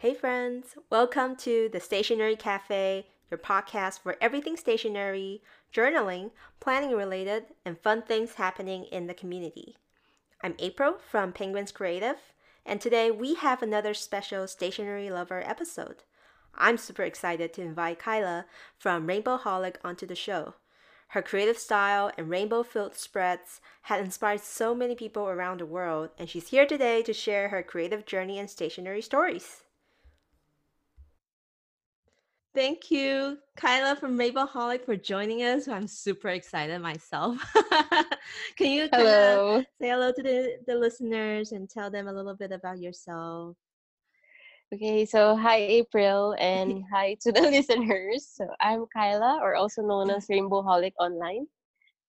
Hey, friends, welcome to the Stationery Cafe, your podcast for everything stationery, journaling, planning related, and fun things happening in the community. I'm April from Penguins Creative, and today we have another special stationery lover episode. I'm super excited to invite Kaila from Rainbowholic onto the show. Her creative style and rainbow filled spreads had inspired so many people around the world, and she's here today to share her creative journey and stationery stories. Thank you, Kaila from Rainbowholic, for joining us. I'm super excited myself. Can you hello. say hello to the, the listeners and tell them a little bit about yourself? Okay, so hi April and hi to the listeners. So I'm Kaila, or also known as Rainbowholic Online,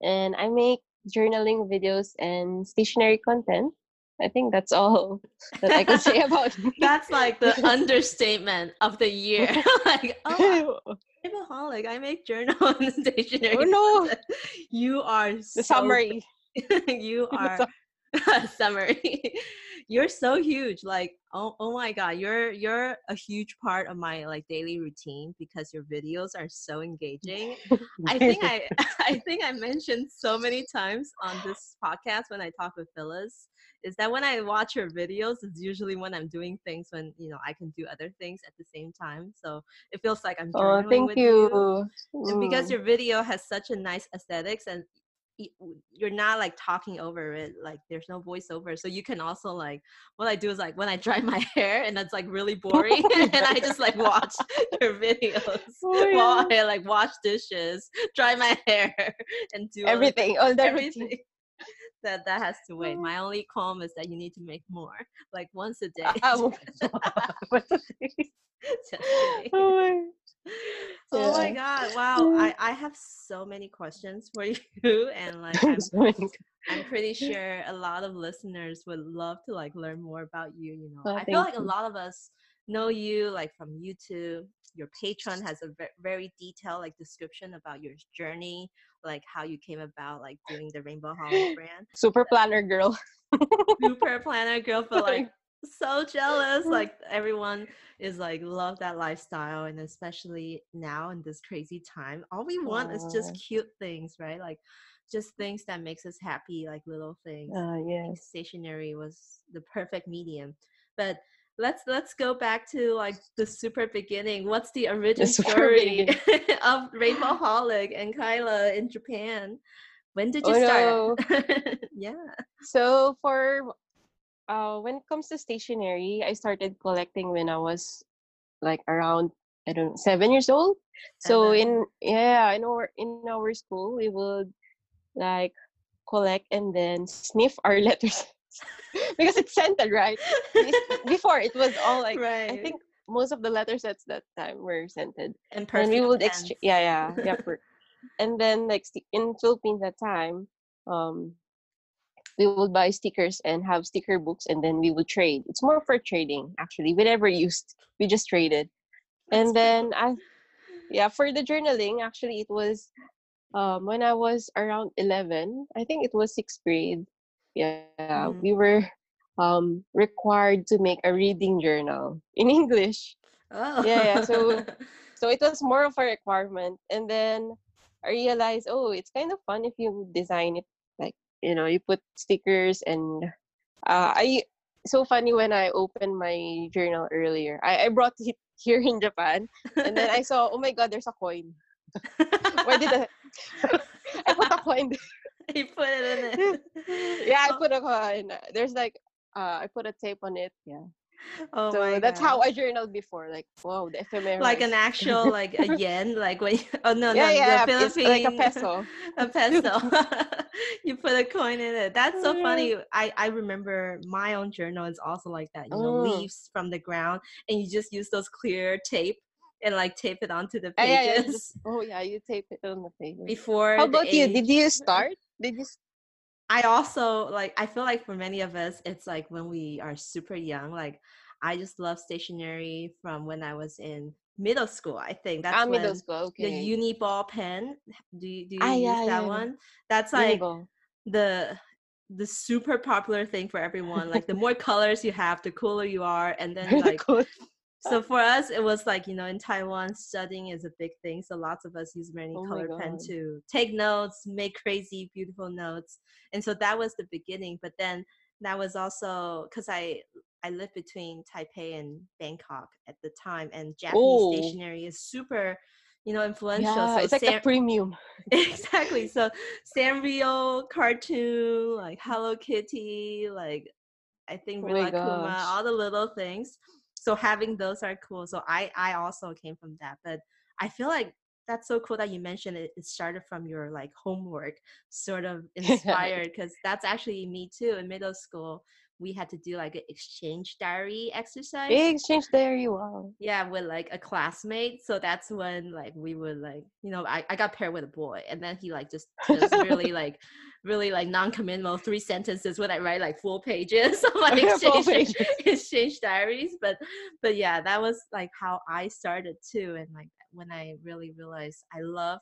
and I make journaling videos and stationery content. I think that's all that I can say about me. That's like the understatement of the year. like, oh, I'm a holic. I make journal and stationery. Oh no, you are the so summary. you are summary. you're so huge. Like, oh, oh my god, you're you're a huge part of my like daily routine because your videos are so engaging. I think I I think I mentioned so many times on this podcast when I talk with Phyllis is that when I watch your videos, it's usually when I'm doing things when you know I can do other things at the same time. So it feels like I'm journaling oh, thank with you. you. Mm. because your video has such a nice aesthetics and you're not like talking over it like there's no voiceover so you can also like what i do is like when i dry my hair and that's like really boring and i just like watch your videos oh, yeah. while i like wash dishes dry my hair and do everything all, everything that that has to wait. My only calm is that you need to make more like once a day. Oh, oh oh my god wow. I, I have so many questions for you and like I'm, I'm pretty sure a lot of listeners would love to like learn more about you you know. Oh, i feel like you. a lot of us know you like from youtube. Your Patreon has a very detailed like description about your journey like how you came about like doing the rainbowholic brand super planner girl super planner girl but like so jealous. Like everyone is like love that lifestyle, and especially now in this crazy time, all we want Aww. is just cute things, right? Like just things that makes us happy, like little things. Uh, yeah. Stationery was the perfect medium, but let's let's go back to like the super beginning. What's the origin the story of Rainbowholic and Kaila in Japan? When did you oh, start? No. yeah. So for uh, when it comes to stationery, I started collecting when I was like around I don't know seven years old. So in yeah in our in our school we would like collect and then sniff our letters because it's scented right. Before it was all like right. I think most of the letter sets that time were scented. And, and we would exchange yeah yeah yeah. and then like in Philippines that time um we would buy stickers and have sticker books and then we would trade it's more for trading actually we never used we just traded That's and then i yeah for the journaling actually it was um when i was around 11 i think it was sixth grade yeah mm-hmm. we were um required to make a reading journal in english. Oh. Yeah yeah so so it was more of a requirement and then i realized oh it's kind of fun if you design it Like, you know you put stickers and uh, i so funny when i opened my journal earlier i, I brought it here in japan and then i saw oh my god there's a coin. Where did I, I put a coin you put it in it yeah i oh. put a coin uh, there's like uh, i put a tape on it yeah Oh so that's God. how I journaled before. Like, wow, the ephemeral. Like an actual like a yen, like when oh no, yeah, no, yeah, the Philippine like a peso. a peso. you put a coin in it. That's so mm. funny. I I remember my own journal is also like that. You know, oh. leaves from the ground, and you just use those clear tape and like tape it onto the pages. Yeah, yeah, oh yeah, you tape it on the pages. Before. How about you? Did you start? Did you? I also like I feel like for many of us it's like when we are super young like I just love stationery from when I was in middle school. I think that's ah, when middle school. Okay. The uni ball pen. Do you do you ah, use yeah, that yeah. one? That's like the the super popular thing for everyone. Like the more colors you have, the cooler you are. And then like so for us it was like you know in taiwan studying is a big thing so lots of us use many Oh color pen to take notes make crazy beautiful notes and so that was the beginning but then that was also because i i lived between taipei and bangkok at the time and japanese Oh. stationery is super you know influential Yeah, so it's like Sam- the premium. exactly. So Sanrio cartoon, like Hello Kitty, like I think Oh Kuma, all the little things. So having those are cool. So I I also came from that, but I feel like that's so cool that you mentioned it. It started from your like homework, sort of inspired, because that's actually me too. In middle school, we had to do like an exchange diary exercise exchange diary. Wow. yeah with like a classmate so that's when like we would like you know i, I got paired with a boy and then he like just just really like really like non-committal three sentences when i write like full pages of like exchange, pages. exchange diaries but but yeah that was like how i started too and like when i really realized i love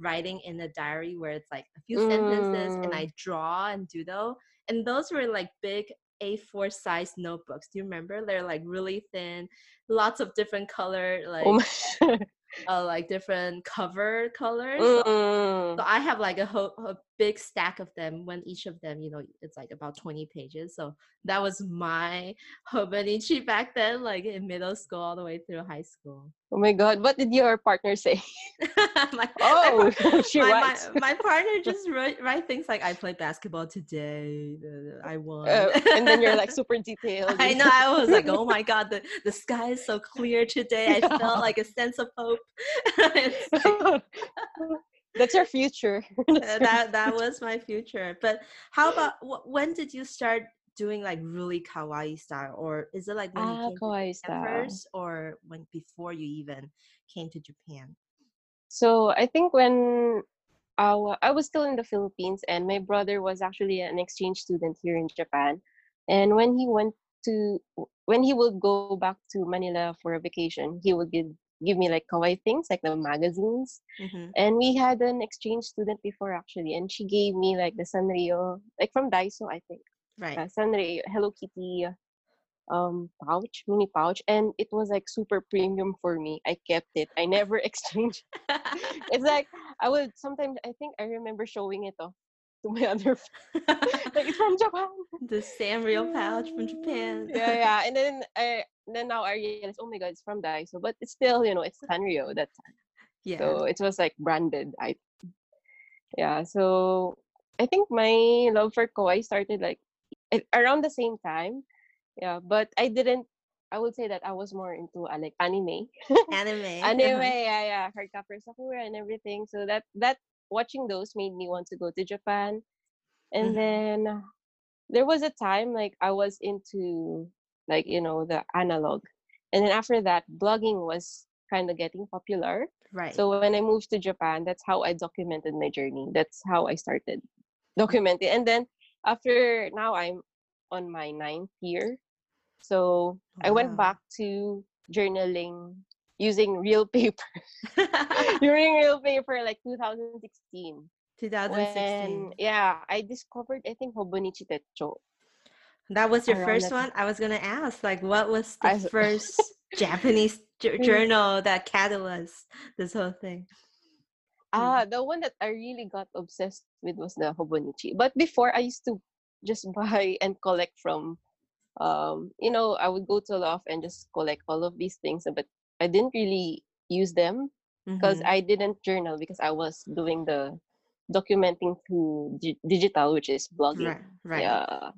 writing in a diary where it's like a few sentences and Mm. i draw and doodle and those were like big a4 size notebooks do you remember they're like really thin lots of different color like Oh uh, like different cover colors so, Mm. so i have like a, ho- a big stack of them when each of them you know it's like about 20 pages so that was my hobonichi back then like in middle school all the way through high school Oh my god. What did your partner say? my, my Oh, par- she my, writes. my, my partner just write, write things like I played basketball today. I won. Uh, and then you're like super detailed. I know. I was like, oh my god, the, the sky is so clear today. I felt like a sense of hope. That's your future. Uh, that that was my future. But how about when did you start doing like really kawaii style, or is it like when ah, you came kawaii style. first, or when before you even came to Japan? So I think when wa- I was still in the Philippines and my brother was actually an exchange student here in Japan. And when he went to when he would go back to Manila for a vacation, he would give give me like kawaii things like the magazines. hmm And we had an exchange student before actually, and she gave me like the Sanrio, like from Daiso, I think. Right. uh, Sanrio Hello Kitty um pouch, mini pouch, and it was like super premium for me. I kept it. I never exchanged. it's like I would sometimes I think I remember showing it off to my other like it's from Japan. the Sanrio pouch from Japan. yeah, yeah. And then I then now I realize, oh my god, it's from Daiso, but it's still you know it's Sanrio. That's yeah. so it was like branded. I yeah. So I think my love for kawaii started like around the same time. Yeah, but I didn't. I would say that I was more into uh, like anime, anime. anime, yeah, yeah, Cardcaptor Sakura and everything. So that that watching those made me want to go to Japan, and Mhm. then there was a time like I was into like you know the analog, and then after that, blogging was kind of getting popular. Right. So when I moved to Japan, that's how I documented my journey. That's how I started documenting. And then after now I'm on my ninth year. So I went back to journaling using real paper. using real paper like 2016. 2016. When yeah, I discovered I think Hobonichi Techo. that was your first one. I was gonna ask, like, what was the I- first Japanese jour- Mm. journal that catalyzed this whole thing? Mm. Ah, the one that I really got obsessed with was the Hobonichi. But before I used to just buy and collect from um you know, I would go to loft and just collect all of these things but I didn't really use them because Mhm. I didn't journal because I was doing the documenting through di- digital which is blogging. right, right. Yeah.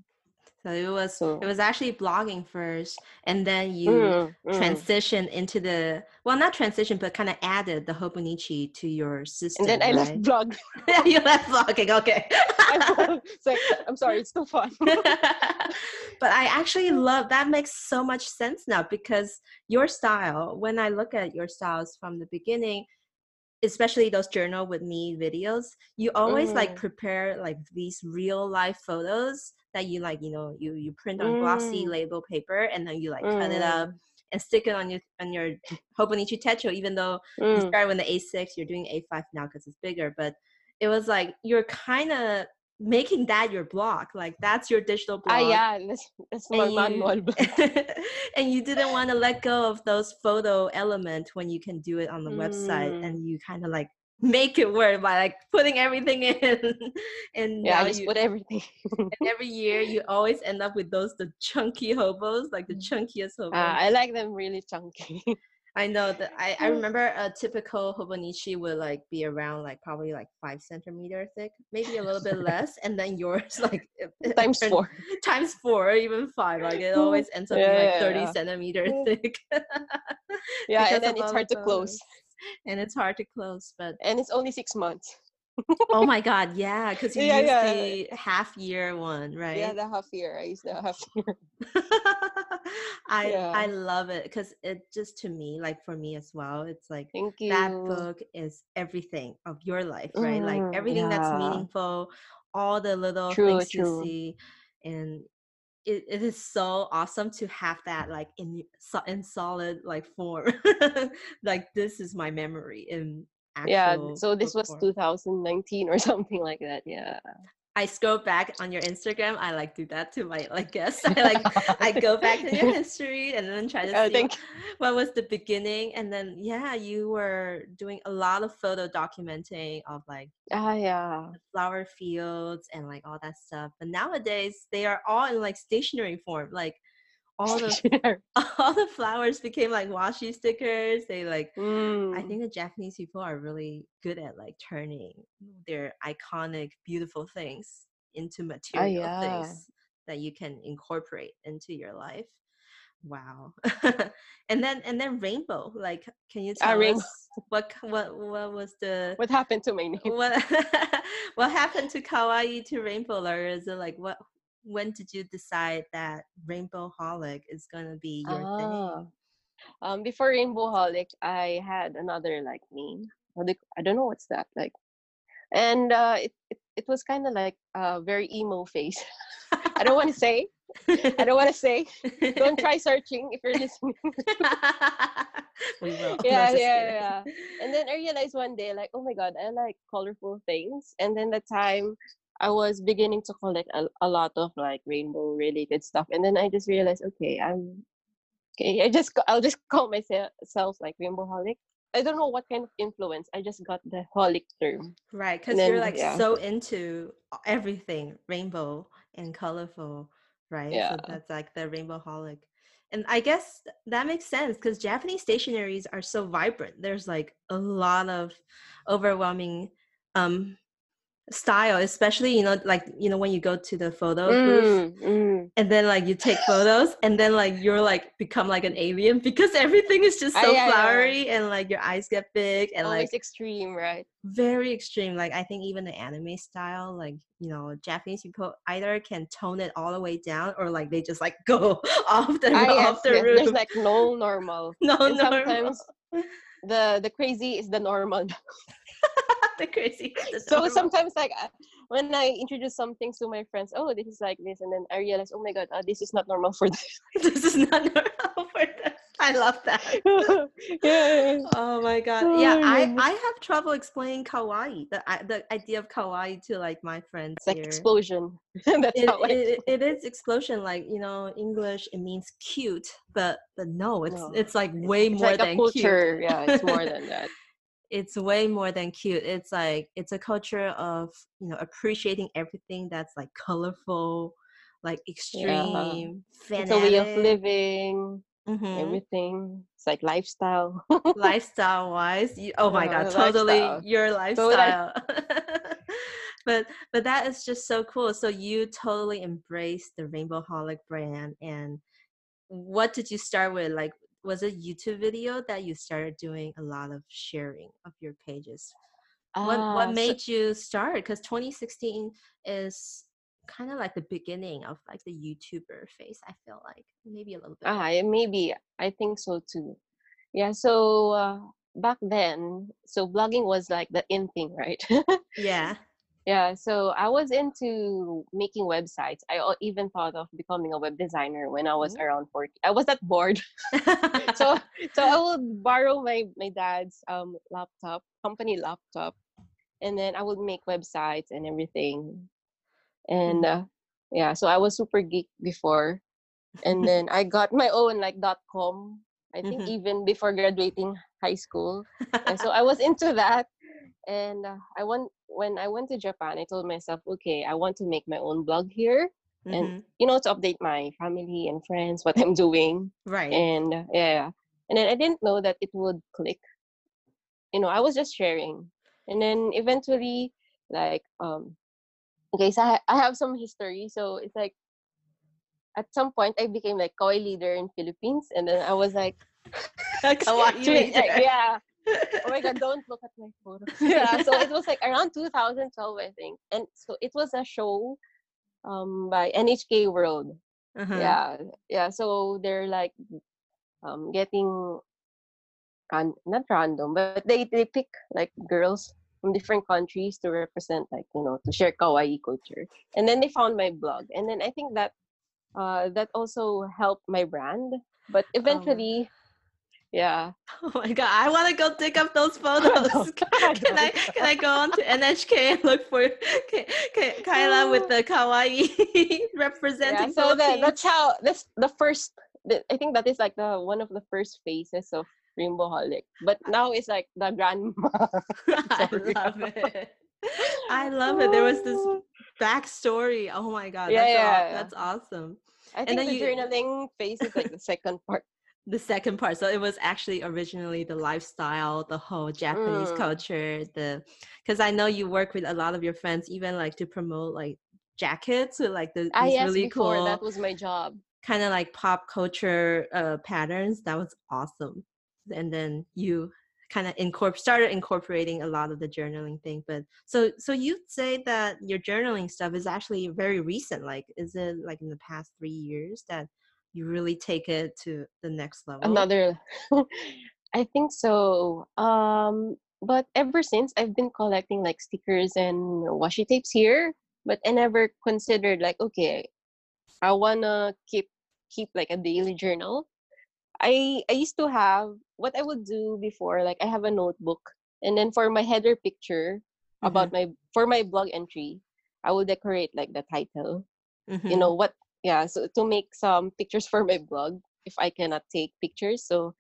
So it was So- it was actually blogging first, and then you Mm, mm. into the well, not transition, but kind of added the Hobonichi to your system. and then I left right? blog. you left blogging. Okay. it's like I'm sorry, it's too fun. but I actually love that makes so much sense now because your style, when I look at your styles from the beginning, especially those journal with me videos, you always like Mm. prepare like these real life photos that you like, you know, you you print on glossy Mm. label paper and then you like cut it up Mm, and stick it on your on your Hobonichi Techo, even though you mm. started with the A6, you're doing A5 now because it's bigger. But it was like you're kind of making that your blog. Like that's your digital blog. Ah, yeah, that's that's my and manual you, blog. and you didn't want to let go of those photo element when you can do it on the website Mm. and you kind of like make it work by like putting everything in and Yeah, I just you put everything. and every year you always end up with those the chunky hobos like the chunkiest hobos Uh, I like them really chunky. I know that I, I remember a typical hobonichi would like be around like probably like five centimeter thick, maybe a little bit less, and then yours like Times four. times four, or even five. Like it always ends up being like thirty yeah. centimeter Mm. thick. Yeah, and then it's hard to close. and it's hard to close. But And it's only six months. oh my god, yeah, because you Yeah, used yeah. the half year one, right? Yeah, the half year. I used the half year. I Yeah. I love it because it just to me, like for me as well, it's like that book is everything of your life, right? Like Mm, everything that's meaningful, all the little True, things you see, and it, it is so awesome to have that like in in solid like form. like this is my memory in actual. Yeah, so this was form. 2019 or something like that. Yeah. I scroll back on your Instagram. I like do that to my like guests. I like I go back to your history and then try to Oh, see what, was the beginning. And then yeah, you were doing a lot of photo documenting of like Ah, yeah. flower fields and like all that stuff. But nowadays they are all in like stationary form. Like all the all the flowers became like washi stickers. They like I Mm. think the Japanese people are really good at like turning their iconic, beautiful things into material yeah. things that you can incorporate into your life. Wow. and then and then rainbow. Like, can you Ah, tell us what what what was the What happened to my name? what what happened to kawaii to rainbow? Or is it like what? When did you decide that rainbowholic is gonna be your Ah. thing? Um, before Rainbowholic, I had another like name. What do you- I don't know what's that like. And uh, it, it it was kind of like a very emo face. I don't want to say. I don't want to say. Don't try searching if you're listening. we will. Yeah, yeah, yeah. And then I realized one day, like, oh my god, I like colorful things. And then the time I was beginning to collect a, a lot of like rainbow related stuff. And then I just realized, okay, I'm okay. I just I'll just call myself like rainbowholic. I don't know what kind of influence. I just got the holic term. Right, because you're like yeah. so into everything rainbow and colorful, right? Yeah. So that's like the rainbowholic. And I guess that makes sense because Japanese stationaries are so vibrant. There's like a lot of overwhelming um style, especially, you know, like, you know, when you go to the photo booth Mm, mm. and then like you take photos and then like you're like become like an alien because everything is just Ah, so yeah. flowery and like your eyes get big and Always like extreme, right? very extreme. Like I think even the anime style, like you know, Japanese people either can tone it all the way down or like they just like go off the Ah, yes, off the yes. roof. There's like no normal. no, and no, sometimes the the crazy is the normal. The crazy. so sometimes like uh, when i introduce some things to my friends oh this is like this and then i realize oh my god uh, this is not normal for them this is not normal for them. I love that. yeah Oh my god. Oh Yeah, I. I have trouble explaining kawaii. The the idea of kawaii to like my friends it's like here. explosion that's it, how it, it is explosion like you know english it means cute but but no it's No, it's like way it's more like than cute culture yeah it's more than that it's way more than cute it's like it's a culture of you know appreciating everything that's like colorful like extreme it's a way of living mhm, everything. It's like lifestyle. Lifestyle wise you, oh my Yeah, god totally lifestyle. your lifestyle. But but that is just so cool. So you totally embraced the rainbowholic brand and what did you start with? Like was a youtube video that you started doing a lot of sharing of your pages. What Ah, what so- made you start? Because 2016 is kind of like the beginning of like the youtuber phase i feel like maybe a little bit ah yeah, maybe i think so too. Yeah so uh, back then so blogging was like the in thing right? Yeah Yeah, so I was into making websites. I even thought of becoming a web designer when I was Ooh. around 40. I was that bored. so so I would borrow my my dad's um laptop, company laptop, and then I would make websites and everything. and uh, yeah, so I was super geek before, and then I got my own like dot com. I think Mhm. even before graduating high school, and so I was into that. And uh, I went when I went to Japan. I told myself, okay, I want to make my own blog here, and Mhm. you know, to update my family and friends what I'm doing. right. And yeah, and then I didn't know that it would click. You know, I was just sharing, and then eventually, like, um, okay, so I, I have some history. So it's like, at some point, I became like kawaii leader in Philippines, and then I was like, Kawaii leader. yeah. Oh my god, don't look at my photos. yeah, so it was like around 2012, I think, and so it was a show, um, by NHK World. Uh-huh. Yeah, yeah. So they're like, um, getting, ran- not random, but they they pick like girls from different countries to represent like you know to share kawaii culture, and then they found my blog, and then I think that, uh, that also helped my brand. But eventually, yeah. Oh my god, I want to go dig up those oh photos. I can I can I go on to NHK and look for Ka- Ka- Kaila with the kawaii representing yeah, so that, that's how that's the first the, i think that is like the one of the first phases of rainbowholic but now it's like the grandma I love it. I love it. There was this backstory. Oh my god, Yeah, that's, yeah, yeah. that's awesome. i And think then the you- journaling phase is like the second part The second part. So it was actually originally the lifestyle, the whole Japanese Mm. culture, the because I know you work with a lot of your friends, even like to promote like jackets with like the ah these really before cool that was my job kind of like pop culture uh, patterns. That was awesome. And then you kind of incorpor- started incorporating a lot of the journaling thing. But so so you'd say that your journaling stuff is actually very recent. Like, is it like in the past three years that you really take it to the next level? another i think so um but ever since i've been collecting like stickers and washi tapes here but i never considered like okay i wanna keep keep like a daily journal. I i used to have what i would do before like i have a notebook and then for my header picture about my for my blog entry i will decorate like the title. Mhm, you know what yeah so to make some pictures for my blog if i cannot take pictures so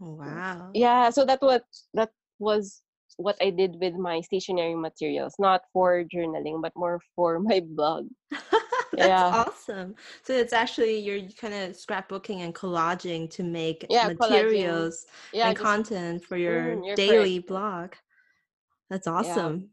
Oh, wow. yeah so that what that was what i did with my stationery materials not for journaling but more for my blog That's Yeah. awesome. So it's actually you're kind of scrapbooking and collaging to make Yeah, materials yeah and just- content for your Mm, daily correct. blog. That's awesome.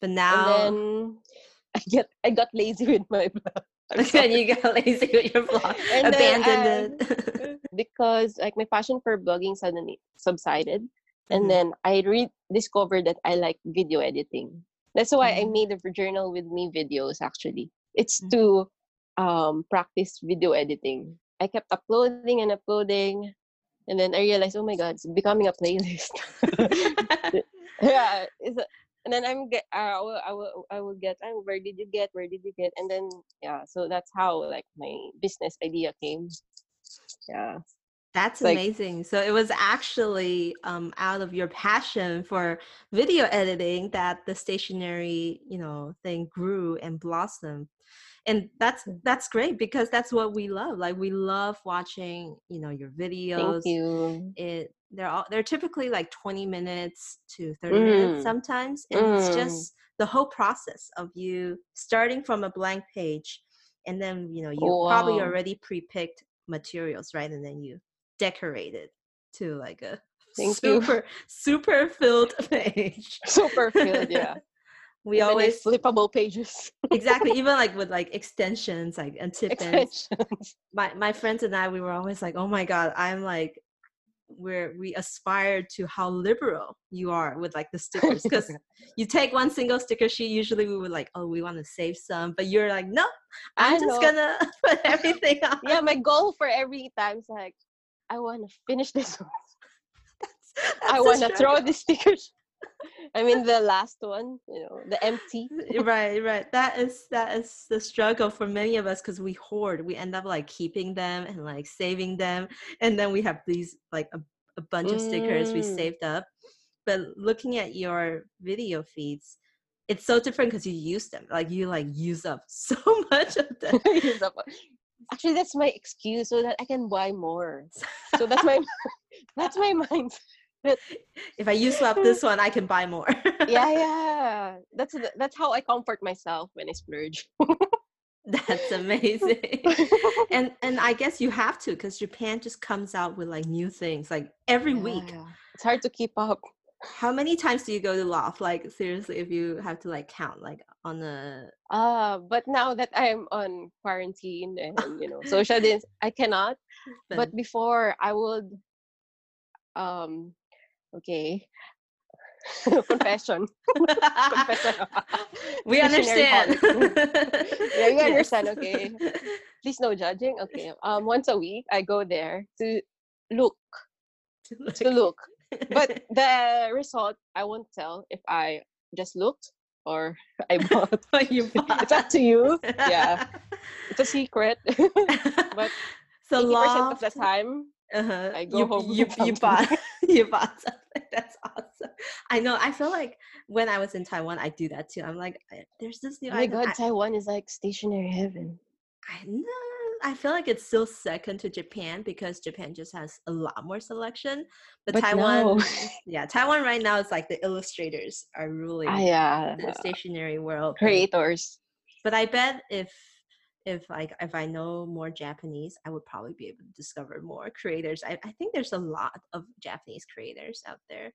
But now and then i get i got lazy with my blog Then sorry. you got lazy with your blog, And then abandoned it. because like my passion for blogging suddenly subsided and Mhm. then i rediscovered that i like video editing that's why i Mm. made a journal with me videos actually it's Mm. to um practice video editing i kept uploading and uploading and then i realized oh my god it's becoming a playlist yeah it's a, and then i'm get uh, I will, I will i will get oh, where did you get where did you get and then yeah so that's how like my business idea came yeah That's like- amazing. So it was actually um, out of your passion for video editing that the stationery, you know, thing grew and blossomed. And that's that's great because that's what we love. Like we love watching, you know, your videos. thank you It they're all they're typically like 20 minutes to 30 minutes Mm. sometimes. And it's Mm. just the whole process of you starting from a blank page and then, you know, you probably already pre-picked materials, right? And then you decorate it to like a Thank you. super super filled page. super filled yeah We always flippable pages. Exactly even like with like extensions like and tip extensions. My my friends and I we were always like, oh my god, I'm like where we aspire to how liberal you are with like the stickers. Because you take one single sticker sheet usually we would like oh we want to save some but you're like no i'm I just know. gonna put everything on. Yeah my goal for every time is like i want to finish this one. That's i want to throw the stickers i mean the last one you know the empty right right that is that is the struggle for many of us because we hoard we end up like keeping them and like saving them and then we have these like a, a bunch of stickers we Mm. saved up but looking at your video feeds it's so different because you use them. Like you like use up so much of them. Actually, that's my excuse so that I can buy more. So that's my that's my mind. if I use up this one, I can buy more. Yeah, yeah. That's that's how I comfort myself when I splurge. That's amazing. and and I guess you have to because Japan just comes out with like new things like every week. Yeah. It's hard to keep up. How many times do you go to Loft? Like seriously, if you have to like count like on the Uh, but now that I'm on quarantine and you know social distance, I cannot. But before I would um okay. Confession. Confession. we understand. Yeah, you Yes. understand, okay. Please no judging. Okay. Um once a week I go there to look. To look. But the result I won't tell if I just looked or I bought. you It's up to you. Yeah. It's a secret. but so 80% of the time uh-huh. I go you, home you, you bought you bought something. That's awesome. I know. I feel like when I was in Taiwan, I do that too. I'm like, there's this new Oh my god, I, Taiwan is like stationary heaven. I know. I feel like it's still second to Japan because Japan just has a lot more selection. But, But Taiwan, no. yeah, Taiwan right now is like the illustrators are ruling Ah, yeah. the stationary world. Creators. but I bet if if like if I know more Japanese, I would probably be able to discover more creators. I, I think there's a lot of Japanese creators out there,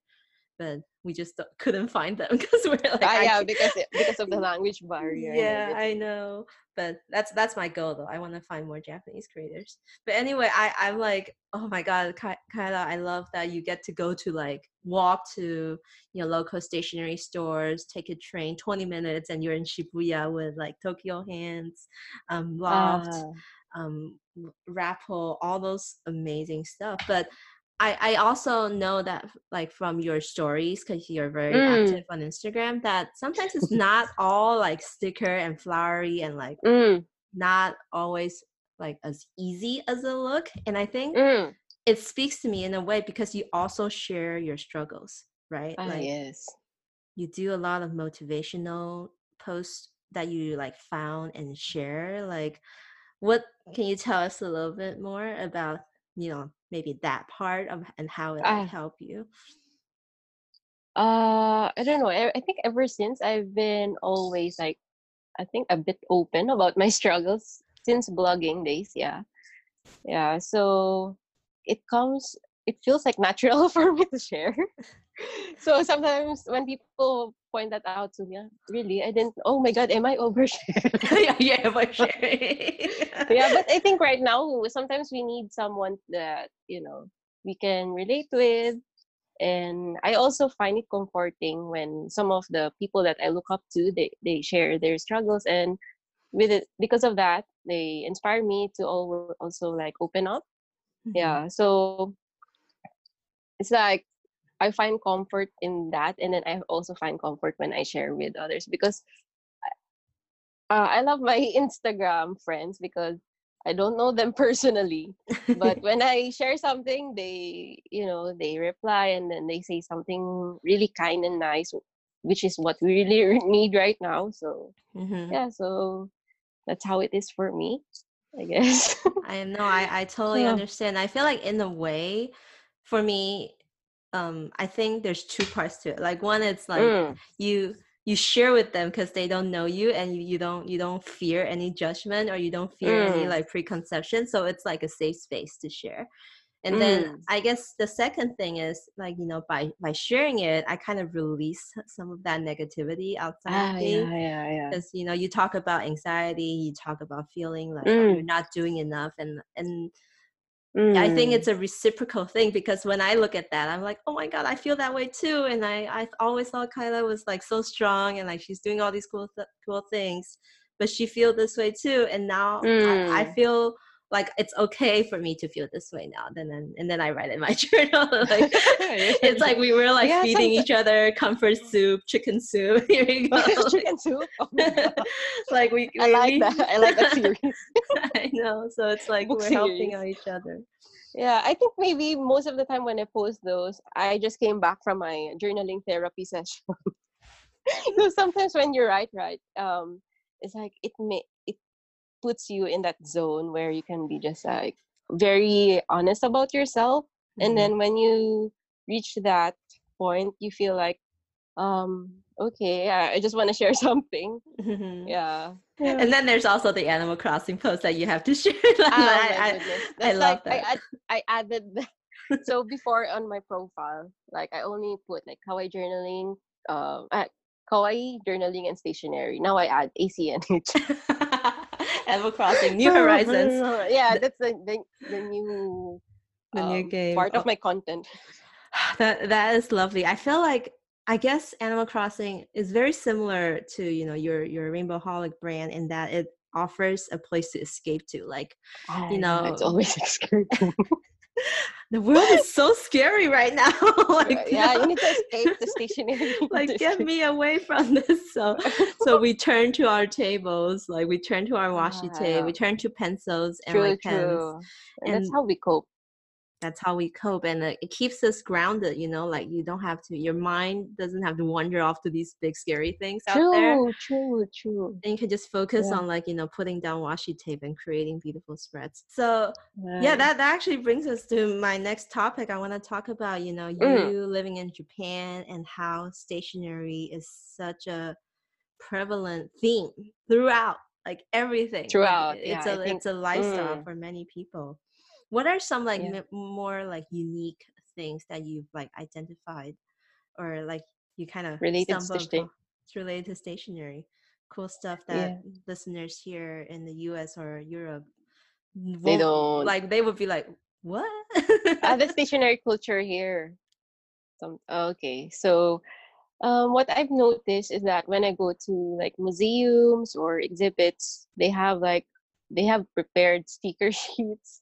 but we just couldn't find them because we're like ah, yeah, because because of the language barrier. yeah, I know. But that's that's my goal though. I want to find more Japanese creators. But anyway, I I'm like, oh my god, Kaila, I love that you get to go to like walk to you know local stationery stores, take a train, 20 minutes, and you're in Shibuya with like Tokyu Hands, um, Loft, Ah, um, r- Rapple, all those amazing stuff. But I, I also know that like from your stories because you're very Mm. active on Instagram that sometimes it's not all like sticker and flowery and like mm, not always like as easy as it look. And I think mm. it speaks to me in a way because you also share your struggles, right? Ah, like yes. you do a lot of motivational posts that you like found and share like what can you tell us a little bit more about you know maybe that part of and how it Ah. like, helped you Uh, I don't know. I, I think ever since I've been always like, I think a bit open about my struggles since blogging days. Yeah, yeah. So it comes. It feels like natural for me to share. so sometimes when people point that out to me, "Ah, really, I didn't. Oh my God, am I oversharing? yeah yeah by sharing yeah, but I think right now sometimes we need someone that you know we can relate with, and I also find it comforting when some of the people that I look up to they they share their struggles, and with it because of that they inspire me to al- also like open up. Mhm. Yeah, so it's like I find comfort in that, and then I also find comfort when I share with others because uh, I love my Instagram friends because I don't know them personally, but when I share something, they you know they reply and then they say something really kind and nice, which is what we really need right now. So Mhm. yeah, so that's how it is for me, I guess. I know I, I totally Yeah. understand. I feel like in a way, for me, um, I think there's two parts to it. Like one, it's like Mm, you you share with them because they don't know you and you, you don't you don't fear any judgment or you don't fear any Mm. like preconception. So it's like a safe space to share. And then Mm. I guess the second thing is like you know by by sharing it, I kind of release some of that negativity outside ah, of me yeah, yeah, yeah. because you know you talk about anxiety you talk about feeling like oh, you're not doing enough and and i think Mm. it's a reciprocal thing because when i look at that i'm like oh my god i feel that way too and i i always thought kaila was like so strong and like she's doing all these cool th- cool things but she feel this way too and now I, I Mm. feel like it's okay for me to feel this way now and then and then i write in my journal like it's like we were like Yeah, feeding each other comfort soup chicken soup here we go chicken soup. Oh like we, I like that. I like that series. I know. So it's like Book we're helping out each other. Yeah, I think maybe most of the time when I post those, I just came back from my journaling therapy session. so sometimes when you write, right, um, it's like it may puts you in that zone where you can be just like very honest about yourself, and Mhm. then when you reach that point, you feel like, um, okay, I, I just want to share something. Mhm. Yeah. And then there's also the Animal Crossing post that you have to share. Oh I- I-. I love like I, that. add, I added that. so before on my profile, like I only put like kawaii journaling, um uh, kawaii journaling and stationery. Now I add ACNH. Animal Crossing, New Horizons, yeah, that's the the, the new the new um, game. part Oh, of my content. that that is lovely. I feel like I guess Animal Crossing is very similar to you know your your Rainbowholic brand in that it offers a place to escape to. Like Ah, You know it's always scary. the world is so scary right now. like yeah, no- you need to escape the stationery. like get me away from this so so we turn to our tables like we turn to our washi tape we turn to pencils and True, like pens true. And, that's how we cope. That's how we cope and uh, it keeps us grounded you know like you don't have to your mind doesn't have to wander off to these big scary things out there True, true, true. and you can just focus Yeah. on like you know putting down washi tape and creating beautiful spreads so yeah that, that actually brings us to my next topic i want to talk about you know you Mm. living in japan and how stationery is such a prevalent theme throughout like everything like, Throughout, it's yeah, a I think- it's a lifestyle mm. for many people what are some like Yeah. m- more like unique things that you've like identified or like you kind of Related to sta- it's related to stationery cool stuff that Yeah. listeners here in the us or europe They don't like they would be like what ah, the stationary culture here. Some okay. So um, what I've noticed is that when I go to like museums or exhibits, they have like they have prepared sticker sheets.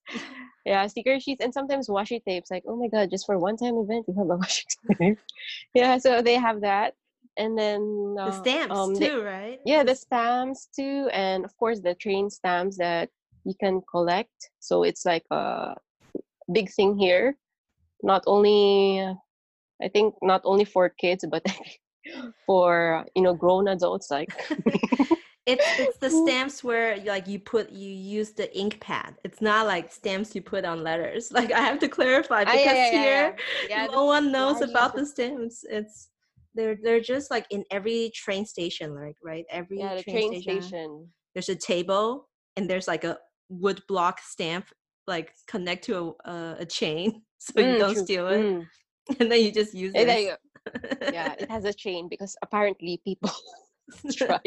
Yeah, sticker sheets and sometimes washi tapes. Like, oh my god, just for one time event, you have a washi tape. yeah, so they have that, and then the uh, stamps um, too they- right yeah, the stamps too, and of course the train stamps that you can collect. So it's like a big thing here. Not only, I think, not only for kids, but for you know grown adults. Like it's it's the stamps where like you put you use the ink pad it's not like stamps you put on letters like i have to clarify Ah, because yeah, yeah, yeah, here yeah, no one knows about the stamps it's they're they're just like in every train station like right every train, train station, station. there's a table and there's like a wood block stamp like connect to a, a, a chain so you Mm, don't true. steal it Mm. and then you just use it you. Yeah, it has a chain because apparently people try.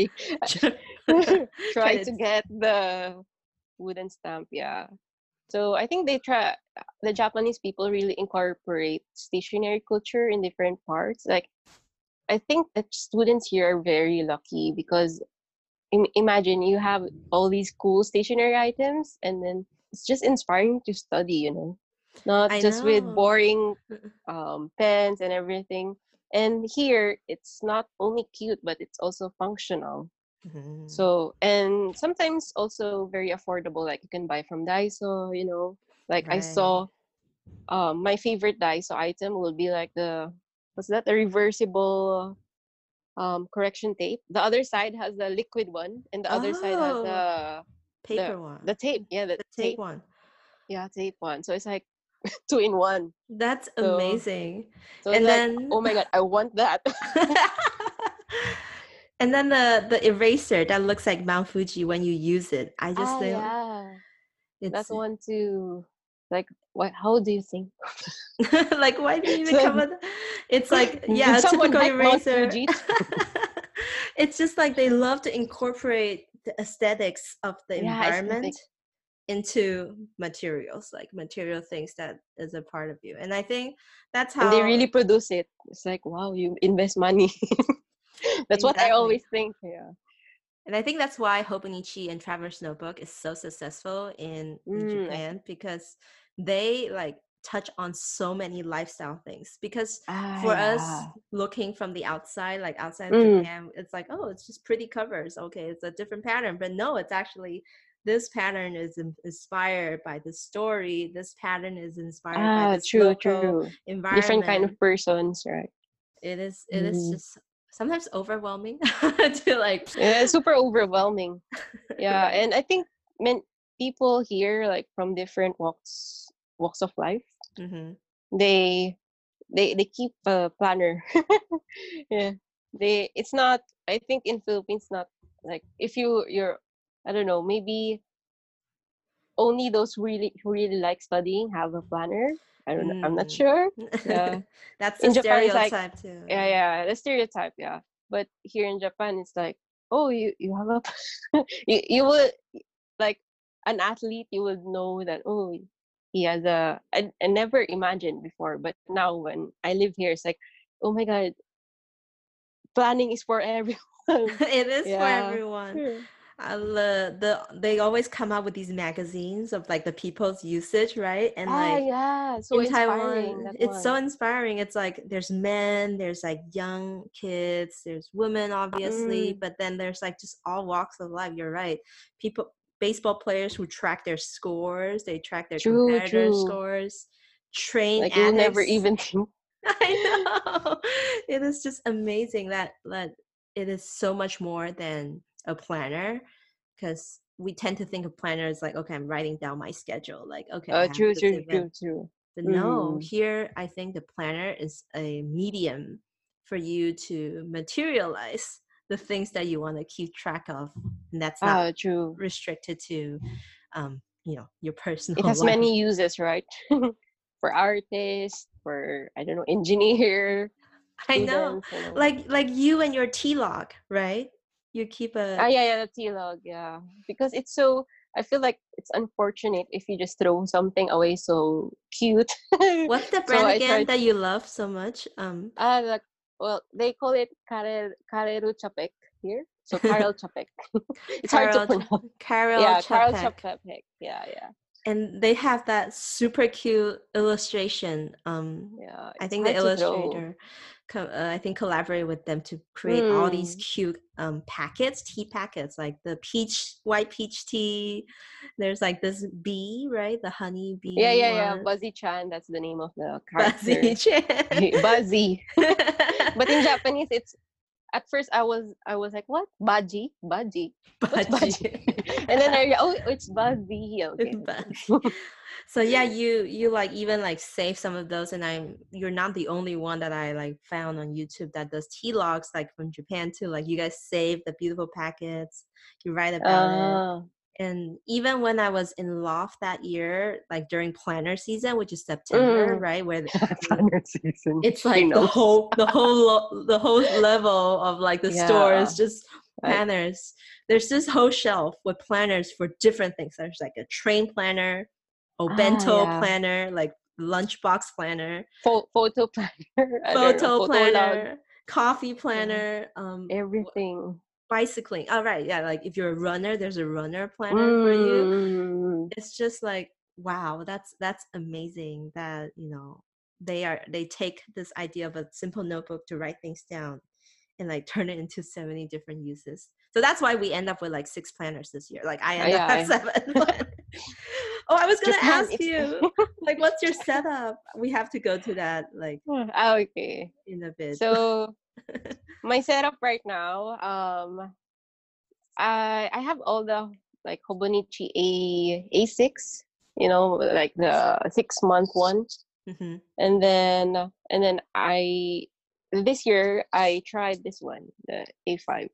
Try. To get the wooden stamp yeah. So i think they try the japanese people really incorporate stationary culture in different parts. Like i think that students here are very lucky because im- imagine you have all these cool stationary items and then it's just inspiring to study you know? Not I just with boring um, pens and everything and here it's not only cute but it's also functional Mhm. so and sometimes also very affordable. Like you can buy from Daiso, you know. Like I saw um my favorite Daiso item will be like the what's that? The reversible um correction tape. The other side has the liquid one and the other side has Oh. the paper one the tape. Yeah, the, the tape. tape one Yeah, tape one. So it's like two in one. That's So- amazing. So And it's like, then- oh my god, I want that. and then the the eraser that looks like Mount Fuji when you use it. I just ah, think yeah. it's That's one too. Like what how do you think? like why do you even So- come with it's like yeah, a typical eraser. It's just like they love to incorporate the aesthetics of the Yeah, environment. Into materials, like material things that is a part of you. And I think that's how and they really produce it. It's like, wow, you invest money. That's what I always think. Yeah. And I think that's why Hobonichi and Traveler's Notebook is so successful in, Mm, Japan because they like touch on so many lifestyle things. Because for us looking from the outside, like outside Mm. Japan, it's like, oh, it's just pretty covers. Okay, it's a different pattern. But no, it's actually this pattern is inspired by the story. This pattern is inspired by ah, this true, local true. environment. Different kind of persons, right? It is. It is Mm. just sometimes overwhelming to like yeah, super overwhelming. Yeah, and I think men people here like from different walks walks of life, mm-hmm. they they they keep a planner. yeah, they it's not. I think in Philippines not like if you you're I don't know maybe only those who really who really like studying have a planner. I don't know. I'm not mm. sure. Yeah. That's the in Japan, stereotype like, too. Yeah, yeah, the stereotype, yeah. But here in Japan, it's like, oh, you you have a, you you would like an athlete, you would know that oh, he has a. I, I never imagined before, but now when I live here, it's like, oh my god, planning is for everyone. it is yeah. for everyone. I love the they always come out with these magazines of like the people's usage, right? And ah, like yeah, so in Taiwan, it's one. so inspiring. It's like there's men, there's like young kids, there's women, obviously, mm. but then there's like just all walks of life. You're right. People, baseball players who track their scores, they track their true, competitor true. scores. Train like you never even think. I know. it is just amazing that that it is so much more than a planner because we tend to think of planner as like okay i'm writing down my schedule like okay uh, true true true true. But mm. no here i think the planner is a medium for you to materialize the things that you want to keep track of and that's not uh, true. restricted to um you know your personal it has life. many uses right? For artists for i don't know engineer i know. like like you and your t log right you keep a ah yeah yeah the T-log yeah because it's so I feel like it's unfortunate if you just throw something away so cute. What's the brand so again that you love so much? Um uh like well they call it Kare Kareru Chapek here. So Karel Chapek. it's Karel, hard to pronounce. Karel yeah, Chapek. Karel Chapek. Yeah, yeah. And they have that super cute illustration. Um yeah, I think the illustrator co- uh, I think collaborated with them to create mm. all these hmm. cute um, packets, tea packets, like the peach, white peach tea. There's like this bee, right? The honey bee. Yeah, yeah, yeah. Buzzy Chan. That's the name of the character. Buzzy Chan. Buzzy. but in Japanese, it's at first I was I was like, what? Baji? Baji. Baji. and then I oh it's Buzzy. Okay. So yeah you you like even like save some of those and i'm you're not the only one that i like found on youtube that does t logs like from japan too like you guys save the beautiful packets you write about uh, it oh. And even when i was in loft that year like during planner season which is september mm. right where the, planner season. it's like the whole the whole lo- the whole level of like the yeah. is just planners. There's this whole shelf with planners for different things. There's like a train planner bento ah, yeah. planner, like lunchbox planner, Fo- photo planner, photo planner, coffee planner, um, everything. Bicycling. All oh, right, yeah. Like if you're a runner, there's a runner planner mm. for you. Mm. It's just like wow, that's that's amazing. That you know they are they take this idea of a simple notebook to write things down and like turn it into so many different uses. So that's why we end up with like six planners this year. Like I end yeah, up at seven. oh, I was gonna ask you, like, what's your setup? We have to go to that, like, oh, okay, in a bit. So, my setup right now, um, I I have all the like Hobonichi A A six, you know, like the six month one, mm-hmm. and then and then I this year I tried this one, the A five.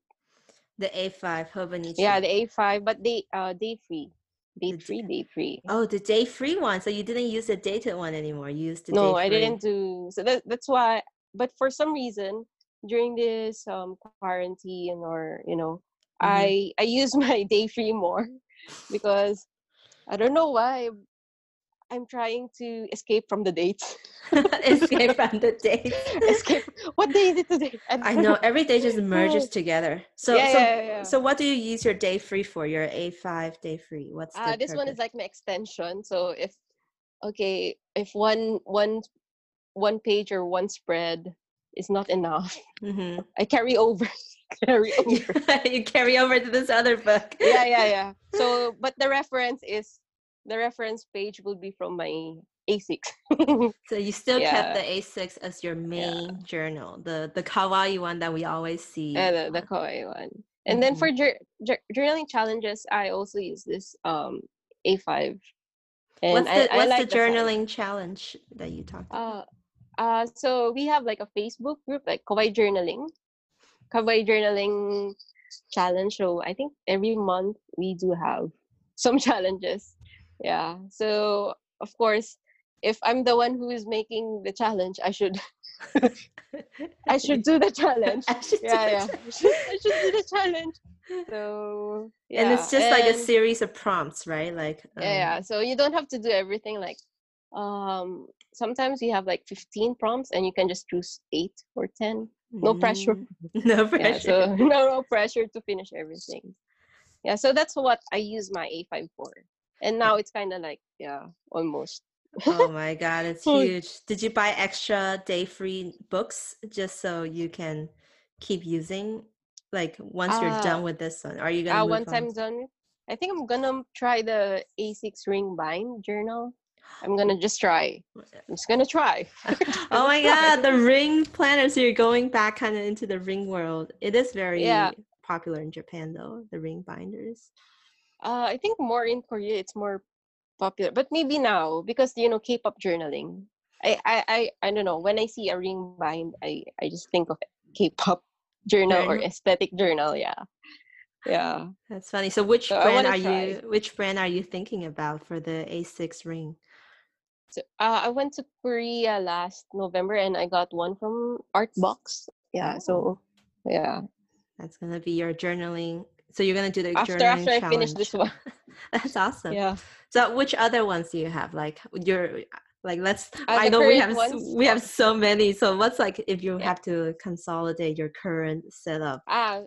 The A5 Hobonichi. Yeah, the A5, but they uh day free. Day the free, day free. Oh, the day free one. So you didn't use the dated one anymore. You used the No, I didn't do so that, that's why but for some reason during this um quarantine or you know, mm-hmm. I I use my day free more because I don't know why I'm trying to escape from the dates. escape from the dates. escape. What day is it today? I know every day just merges together. So yeah, so yeah, yeah. so what do you use your day free for? Your A5 day free. What's uh, this purpose? one is like my extension. So if okay, if one one one page or one spread is not enough, mm-hmm. I carry over. carry over. you carry over to this other book. yeah, yeah, yeah. So, but the reference is the reference page will be from my A6. So you still kept the Yeah. A6 as your main journal, the the kawaii one that we always see. uh, the, the kawaii one. And then Mhm. for jour- jour- journaling challenges, I also use this um A5. And what's the I what's like the journaling challenge that you talked about? Uh, uh, so we have like a Facebook group, like Kawaii Journaling, Kawaii Journaling Challenge. So I think every month we do have some challenges. Yeah. So of course, if I'm the one who is making the challenge, I should I should do the challenge. I should do Yeah, the yeah. I should, I should do the challenge. So yeah. and it's just like a series of prompts, right? Like um, yeah, yeah. So you don't have to do everything like um sometimes you have like 15 prompts and you can just choose 8 or 10 no pressure. mm, No pressure. yeah so no, no pressure to finish everything yeah so that's what i use my a5 for and now it's kind of like yeah almost oh my god, it's huge. Did you buy extra day free books just so you can keep using? Like once you're done Ah, with this one, are you gonna uh, once on? i'm done i think i'm gonna try the a6 ring bind journal i'm gonna just try i'm just gonna try oh my Try. god, the ring planner. So you're going back kind of into the ring world. It is very Yeah. popular in Japan though, the ring binders. Uh, I think more in Korea, it's more popular, but maybe now because you know K-pop journaling. I I I, I don't know. When I see a ring bind, I I just think of K-pop journal or aesthetic journal. Yeah, yeah. That's funny. So which So brand are try. you which brand are you thinking about for the A6 ring? So uh, I went to Korea last November and I got one from Artbox. Yeah. Oh. So yeah. That's gonna be your journaling. So you're gonna do the After journaling after I finish this one. That's awesome. Yeah. So which other ones do you have? Like your like let's Uh, I know we have ones? we have so many. So what's like if you Yeah. have to consolidate your current setup? Ah,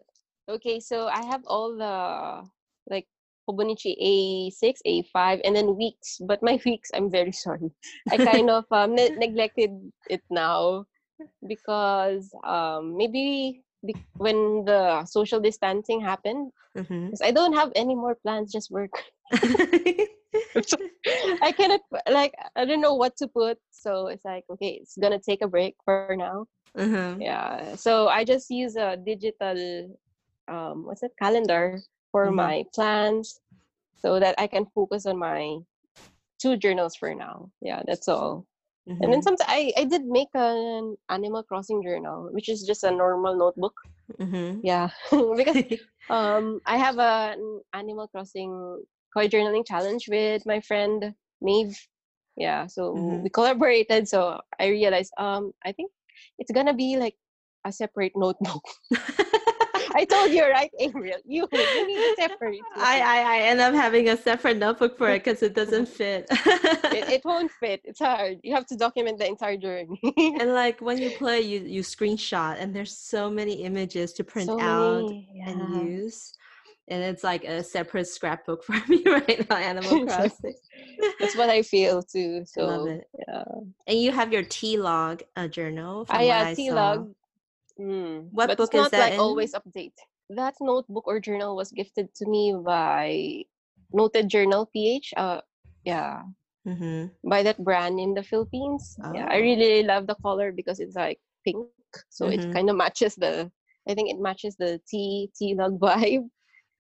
okay. So I have all the like Hobonichi A6, A5, and then weeks. But my weeks, I'm very sorry. I kind of um, ne- neglected it now because um, maybe be- when the social distancing happened, Mhm. 'cause I don't have any more plans, just work. I cannot like I don't know what to put, so it's like okay, it's gonna take a break for now. Mhm. Yeah. So I just use a digital um what's it calendar for Mhm. my plans so that I can focus on my two journals for now. Yeah, that's all. And then Mhm. sometimes I, I did make an Animal Crossing journal, which is just a normal notebook. Mhm. Yeah. because um I have a, an Animal Crossing koi journaling challenge with my friend Maeve. Yeah, so Mhm. we collaborated. So I realized um I think it's gonna be like a separate notebook. I told you right, April. You you need a separate. I, I I end up having a separate notebook for it because it doesn't fit. it, it won't fit. It's hard. You have to document the entire journey. and like when you play, you you screenshot, and there's so many images to print so out many, and use, and it's like a separate scrapbook for me right now. Animal Crossing. That's what I feel too. I love So it. yeah. And you have your T log uh, journal. What yeah, I T log. Mm. What but book it's is not that like in? always update. That notebook or journal was gifted to me by Noted Journal PH. Uh yeah. Mm-hmm. By that brand in the Philippines. Yeah. I Oh. really love the color because it's like pink. So Mhm. it kind of matches the I think it matches the T T log vibe.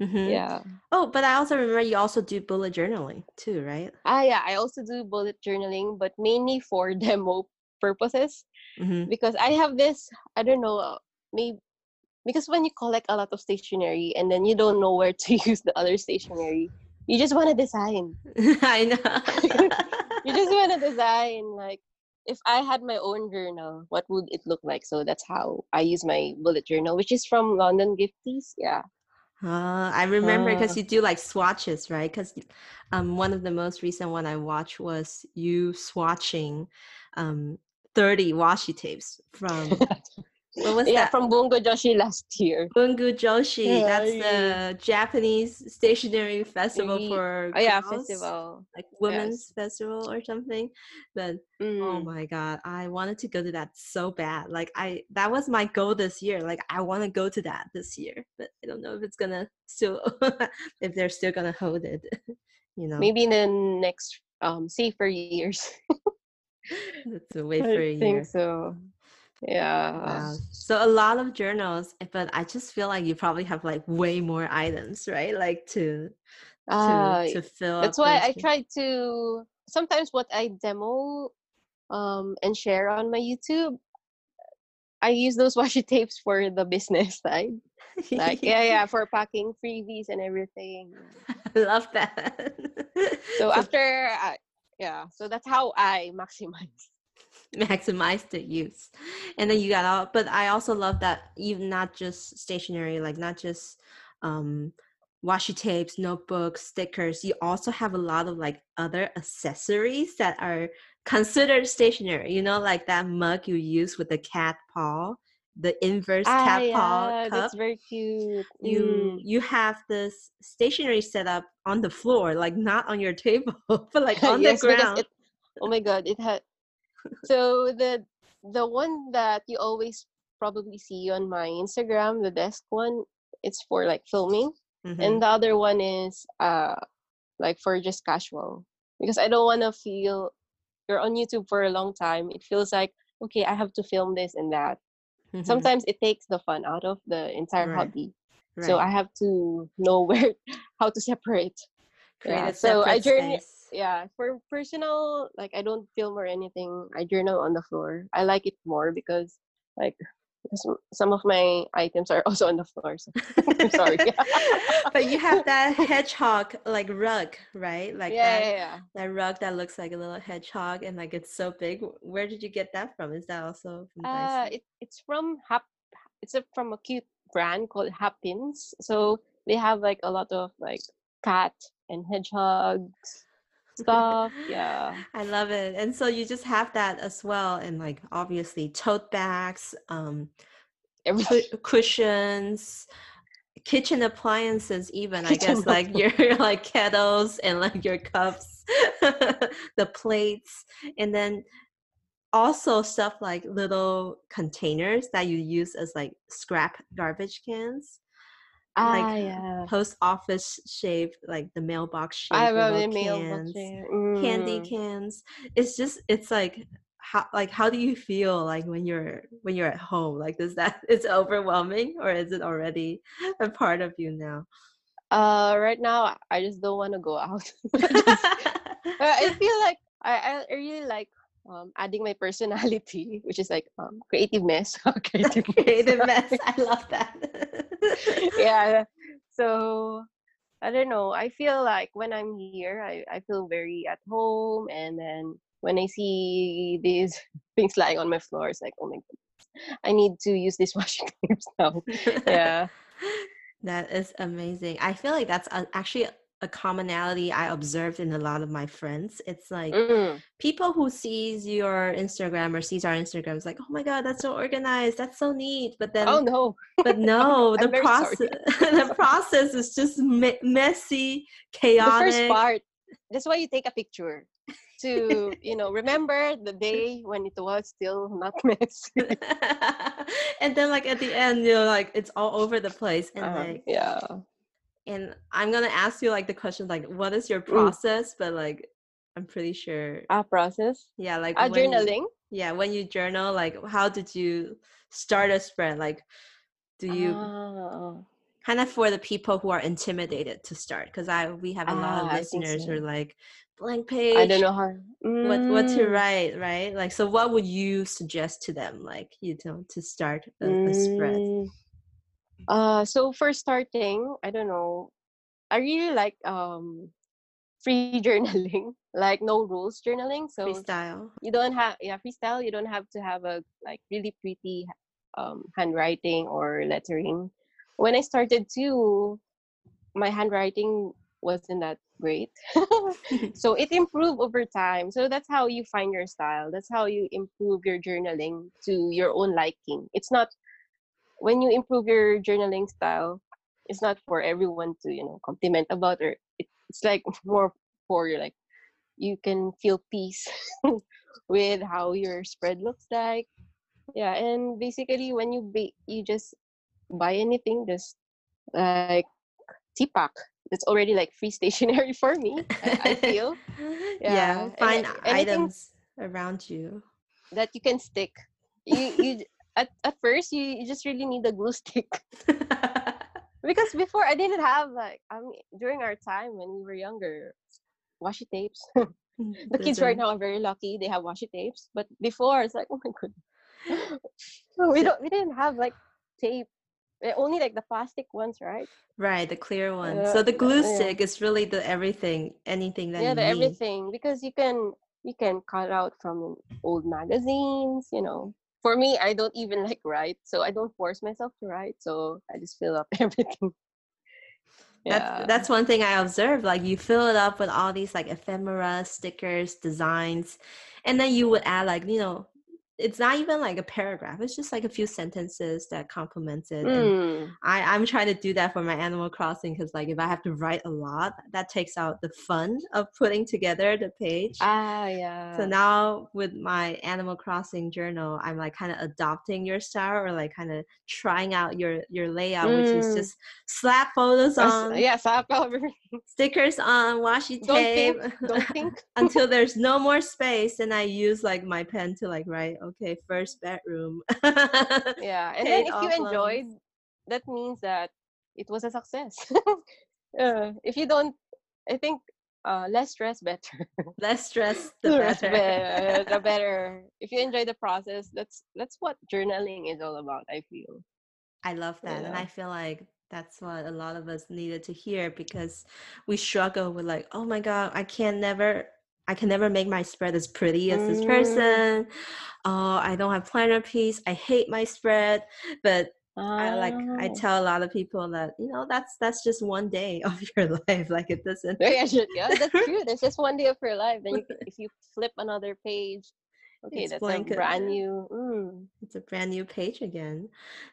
Mm-hmm. Yeah. Oh, but I also remember you also do bullet journaling too, right? Ah yeah, I also do bullet journaling, but mainly for demo purposes. Mm-hmm. because I have this, I don't know, uh, maybe because when you collect a lot of stationery and then you don't know where to use the other stationery, you just want to design. I know. You just want to design. Like, if I had my own journal, what would it look like? So that's how I use my bullet journal, which is from London Gifties. Yeah. Uh, I remember because Ah. you do like swatches, right? Because um, one of the most recent one I watched was you swatching um, 30 washi tapes from what was yeah, that? from Bungu Joshi last year. Bungu Joshi. Yeah, That's yeah. the Japanese stationery festival for Oh, yeah, girls, festival. like women's festival or something. But oh Mm. my god, I wanted to go to that so bad. Like I, that was my goal this year. Like I want to go to that this year, but I don't know if it's gonna still, if they're still gonna hold it. You know. Maybe in the next um safer years. That's a wait for a I year. think so. Yeah. Wow. So a lot of journals, eh, but I just feel like you probably have like way more items, right? Like to to Uh, to fill that's why I try to sometimes what I demo um and share on my YouTube, I use those washi tapes for the business side. Like yeah, yeah, for packing freebies and everything. I love that. So So after I, yeah, so that's how I maximize. maximize the use. And then you got all but i also love that even not just stationery like not just um washi tapes notebooks stickers. You also have a lot of like other accessories that are considered stationery you know like that mug you use with the cat paw the inverse Ah, cat paw yeah, cup that's very cute. you Mm. you have this stationery set up on the floor like not on your table but like on yes, the ground it. Oh my god, it had. So the the one that you always probably see on my Instagram, the desk one, it's for like filming, Mhm. and the other one is uh like for just casual because I don't want to feel you're on YouTube for a long time. It feels like okay, I have to film this and that. Mhm. Sometimes it takes the fun out of the entire Right, hobby. So. I have to know where how to separate. create yeah, so I journey- space. yeah for personal like i don't film or anything i journal on the floor i like it more because like because some of my items are also on the floor so I'm sorry but you have that hedgehog like rug, right? Like yeah, that yeah yeah that rug that looks like a little hedgehog and like it's so big. Where did you get that from? Is that also from uh it, it's from hap it's a, from a cute brand called happins so they have like a lot of like cat and hedgehogs stuff yeah I love it. And so you just have that as well and like obviously tote bags, um everything cu- cushions, kitchen appliances even I Kitchen guess like your like kettles and like your cups, the plates and then also stuff like little containers that you use as like scrap garbage cans like ah yeah post office shaped like the mailbox shaped i have little mailbox cans there. candy Mm. cans it's just it's like how like how do you feel like when you're when you're at home like does that it's overwhelming or is it already a part of you now Uh, right now I just don't want to go out. Just- I feel like I, I really like um adding my personality, which is like um creative mess. creative creative mess i love that yeah. So I don't know. I feel like when I'm here, I, I feel very at home, and then when I see these things lying on my floor, it's like, oh my goodness, I need to use this washing tapes now. Yeah. That is amazing. I feel like that's actually a commonality I observed in a lot of my friends. It's like Mm. people who sees your Instagram or sees our Instagram is like, oh my god, that's so organized, that's so neat. But then, Oh no. but no, the I'm very sorry. process, the process is just me- messy, the chaotic. first part that's why you take a picture to you know remember the day when it was still not messy and then, like at the end, you're like, it's all over the place, and Uh, like, yeah and I'm gonna ask you like the question like what is your Mm. process? But like I'm pretty sure a process yeah, like you- journaling yeah, when you journal, like how did you start a spread? Like do you Ah, kind of for the people who are intimidated to start? Because I we have a lot Ah, of think listeners who are like blank page. i don't know how what what to Mm, write, right? Like so what would you suggest to them, like you know, to start a, a spread? Uh so for starting i don't know i really like um free journaling like no rules journaling so Freestyle. you don't have yeah freestyle you don't have to have a like really pretty um handwriting or lettering. When i started too my handwriting wasn't that great. So it improved over time. So that's how you find your style. That's how you improve your journaling to your own liking. It's not when you improve your journaling style it's not for everyone to you know compliment about or it, it's like more for your like you can feel peace with how your spread looks like yeah and basically when you ba- you just buy anything just like TPAC it's already like free stationery for me I, I feel yeah, Yeah, find a- anything- items around you. that you can stick. You you at, at first you, you just really need a glue stick because before I didn't have like I mean during our time when we were younger, washi tapes. the kids right now are very lucky they have washi tapes, but before it's like oh my goodness, we don't we didn't have like tape. Eh, Only like the plastic ones, right? Right, the clear one. Uh, so the glue yeah. stick is really the everything, anything that yeah, the need. everything because you can you can cut out from old magazines. You know, for me, I don't even like write, so I don't force myself to write. So I just fill up everything. That's that's one thing I observed. Like you fill it up with all these like ephemera, stickers, designs, and then you would add like you know, it's not even like a paragraph. It's just like a few sentences that complements it. Mm. I I'm trying to do that for my Animal Crossing because like if I have to write a lot, that takes out the fun of putting together the page. Ah, yeah. So now with my Animal Crossing journal, I'm like kind of adopting your style or like kind of trying out your your layout, which is Mm. just slap photos on, yeah, slap stickers on, washi Don't tape think. Don't think. until there's no more space. And I use like my pen to like write, okay, first bedroom. Yeah, and then if you enjoyed, that means that it was a success. uh, if you don't, I think uh, less stress better. Less stress, the better. the better. If you enjoy the process, that's that's what journaling is all about. I feel. I love that. And I feel like that's what a lot of us needed to hear because we struggle with like, oh my God, I can never I can never make my spread as pretty as this Mm. person. Oh, I don't have planner piece. I hate my spread. But I like I Oh. tell a lot of people that, you know, that's that's just one day of your life. Like it doesn't Yeah, that's true. There's just one day of your life. Then you, if you flip another page, okay, It's that's blank a brand new. Mm. it's a brand new page again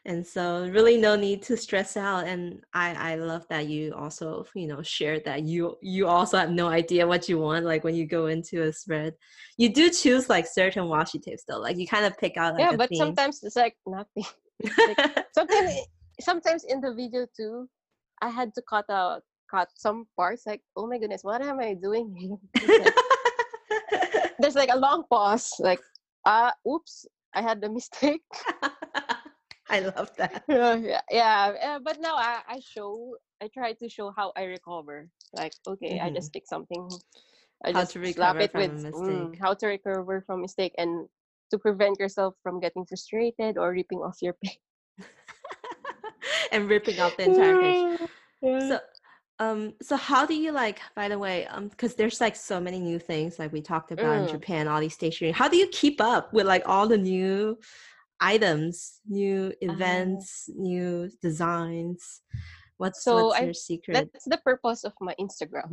and so really no need to stress out and i i love that you also you know shared that you you also have no idea what you want like when you go into a spread you do choose like certain washi tapes though like you kind of pick out like yeah, but theme. sometimes it's like nothing. sometimes sometimes in the video too i had to cut out cut some parts like oh my goodness what am i doing like- there's like a long pause like uh oops i had the mistake i love that yeah yeah, yeah uh, but now I, I show i try to show how i recover like okay i Mhm. just pick something I How just to slap recover it from a with mistake. mm, how to recover from mistake and to prevent yourself from getting frustrated or ripping off your page and ripping off the entire page Yeah. So, um, so how do you like? By the way, um, because there's like so many new things, like we talked about in Mm. Japan, all these stationery. How do you keep up with like all the new items, new Ah. events, new designs? What's So what's I- your secret? That's the purpose of my Instagram.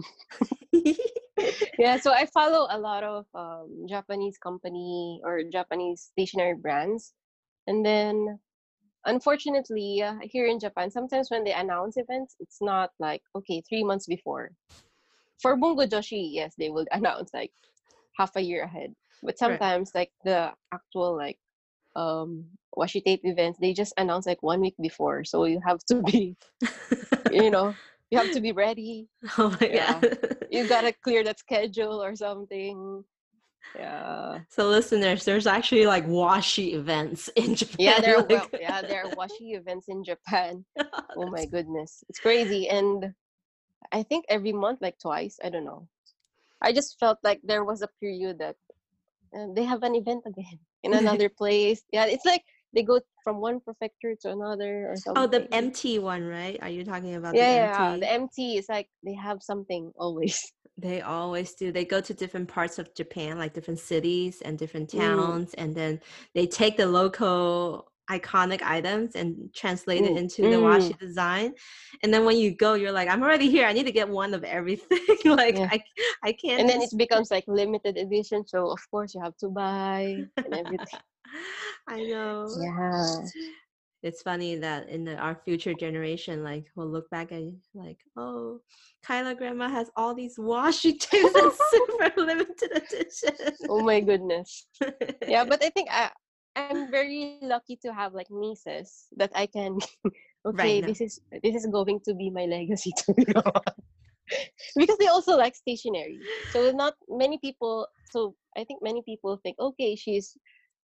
yeah, so I follow a lot of um, Japanese company or Japanese stationery brands, and then unfortunately uh, here in Japan, sometimes when they announce events, it's not like okay three months before. For Bungu Joshi, yes, they will announce like half a year ahead, but sometimes like the actual like um washi tape events, they just announce like one week before, so you have to be you know you have to be ready oh my Yeah. god! you gotta clear that schedule or something. Yeah. so listeners, there's actually like washi events in Japan. Yeah, there are like- well, yeah, there are washi events in Japan. Oh my goodness. It's crazy. And I think every month, like twice, I don't know. I just felt like there was a period that uh, they have an event again in another place. Yeah, it's like they go from one prefecture to another or something. Oh, the MT one, right? Are you talking about yeah, the yeah, MT? the MT is like they have something always. They always do. They go to different parts of Japan, like different cities and different Mm. towns, and then they take the local iconic items and translate it Mm, into the washi design. And then when you go, you're like, I'm already here. I need to get one of everything. like Yeah. I, I can't. and then it becomes like limited edition so of course you have to buy and everything I know. yeah It's funny that in the, our future generation, like we'll look back at like, oh, Kaila grandma has all these washi tapes and super limited edition. oh my goodness yeah but i think i i'm very lucky to have like nieces that i can okay now. this is this is going to be my legacy to be because they also like stationery so not many people so I think many people think, okay, she's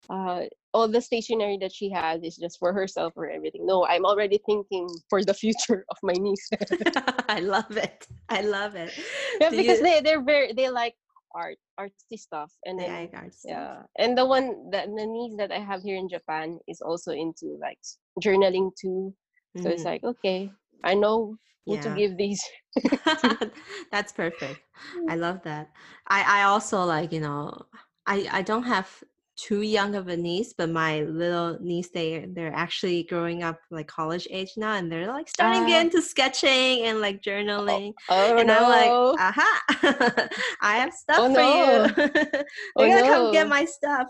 uh all the stationery that she has is just for herself or everything. No, I'm already thinking for the future of my niece. I love it. I love it. yeah, Do because you- they they're very they like art, artsy stuff, and Yeah, then I got you. yeah, and the one that the niece that I have here in Japan is also into like journaling too. So it's Mhm. like okay, I know who to give these. That's perfect. I love that. I I also like, you know, I I don't have too young of a niece, but my little niece they they're actually growing up like college age now and they're like starting to get Ah. into sketching and like journaling. Oh and no! I'm like, aha, I have stuff Oh, for no. you. Oh, You're gonna come get my stuff.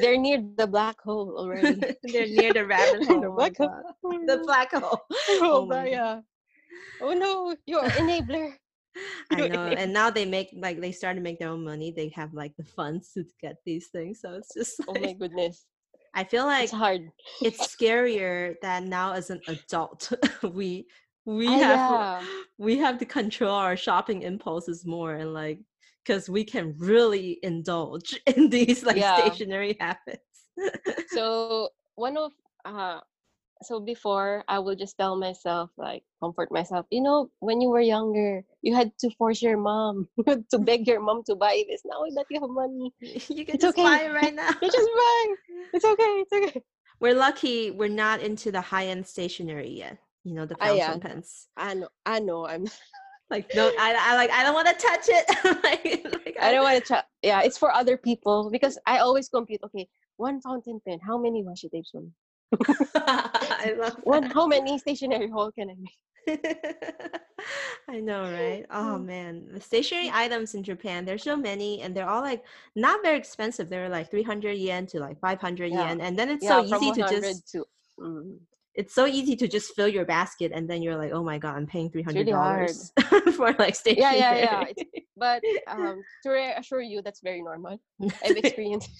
They're near the black hole already. they're near the rabbit hole. The oh black hole. The black hole. oh, Oh yeah. Oh no, you're enabler. I know, and now they make like they start to make their own money. They have like the funds to get these things, so it's just Oh my goodness. I feel like It's hard. it's scarier that now as an adult we we Ah, have yeah. we have to control our shopping impulses more and like because we can really indulge in these like Yeah. stationary habits. So one of uh so before I will just tell myself like comfort myself, you know, when you were younger, you had to force your mom to beg your mom to buy this. Now that you have money, you can It's just buy okay. it right now. you just buy. It's okay. It's okay. We're lucky we're not into the high end stationery yet. You know the yeah. fountain pens. I know. I know. I'm. Like no, I, I like I don't want to touch it. like, like, I don't want to. touch yeah, it's for other people because I always compute. Okay, one fountain pen. How many washi tapes? I love that. How many stationery hole can I make? I know, right? Oh Mm. man, the stationery items in Japan, there's so many, and they're all like not very expensive. They're like 300 yen to like 500 Yeah. yen, and then it's yeah, so easy to just to. Mm. it's so easy to just fill your basket, and then you're like, oh my god, I'm paying 300 really dollars for like stationery. Yeah, yeah, yeah. It's, but um, to reassure you, that's very normal. I've experienced,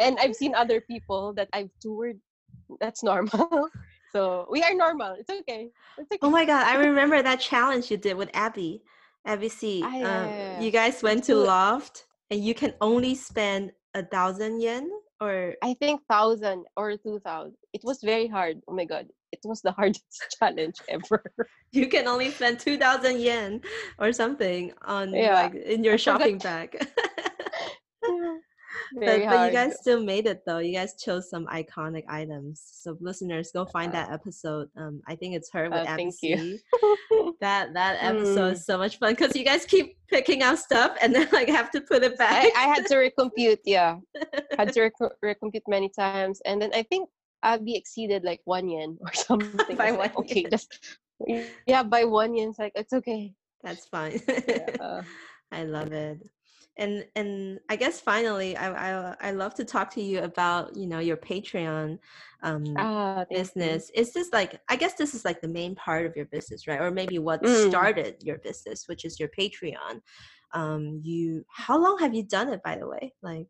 and I've seen other people that I've toured. That's normal. So we are normal. It's okay. It's okay. Oh my god, I remember that challenge you did with Abby. Abby C. Ah, yeah, um, yeah. You guys went to. Loft and you can only spend a thousand yen or I think thousand or two thousand. It was very hard. Oh my god, it was the hardest challenge ever. you can only spend two thousand yen or something on Yeah, like in your I forgot. shopping bag. But, but you guys still made it though. You guys chose some iconic items. So listeners, go find that episode. Um, I think it's her with Abby thank you. That that episode Mm. is so much fun because you guys keep picking out stuff and then like have to put it back. I, I had to recompute. Yeah, had to reco- recompute many times, and then I think Abby exceeded like one yen or something. By I like, one okay, just yeah, by one yen. It's like it's okay. That's fine. Yeah. I love it. And and I guess finally, I I I love to talk to you about you know your Patreon um, Ah, thank you. business. Is this like I guess this is like the main part of your business, right? Or maybe what Mm. started your business, which is your Patreon. Um, you how long have you done it, by the way? Like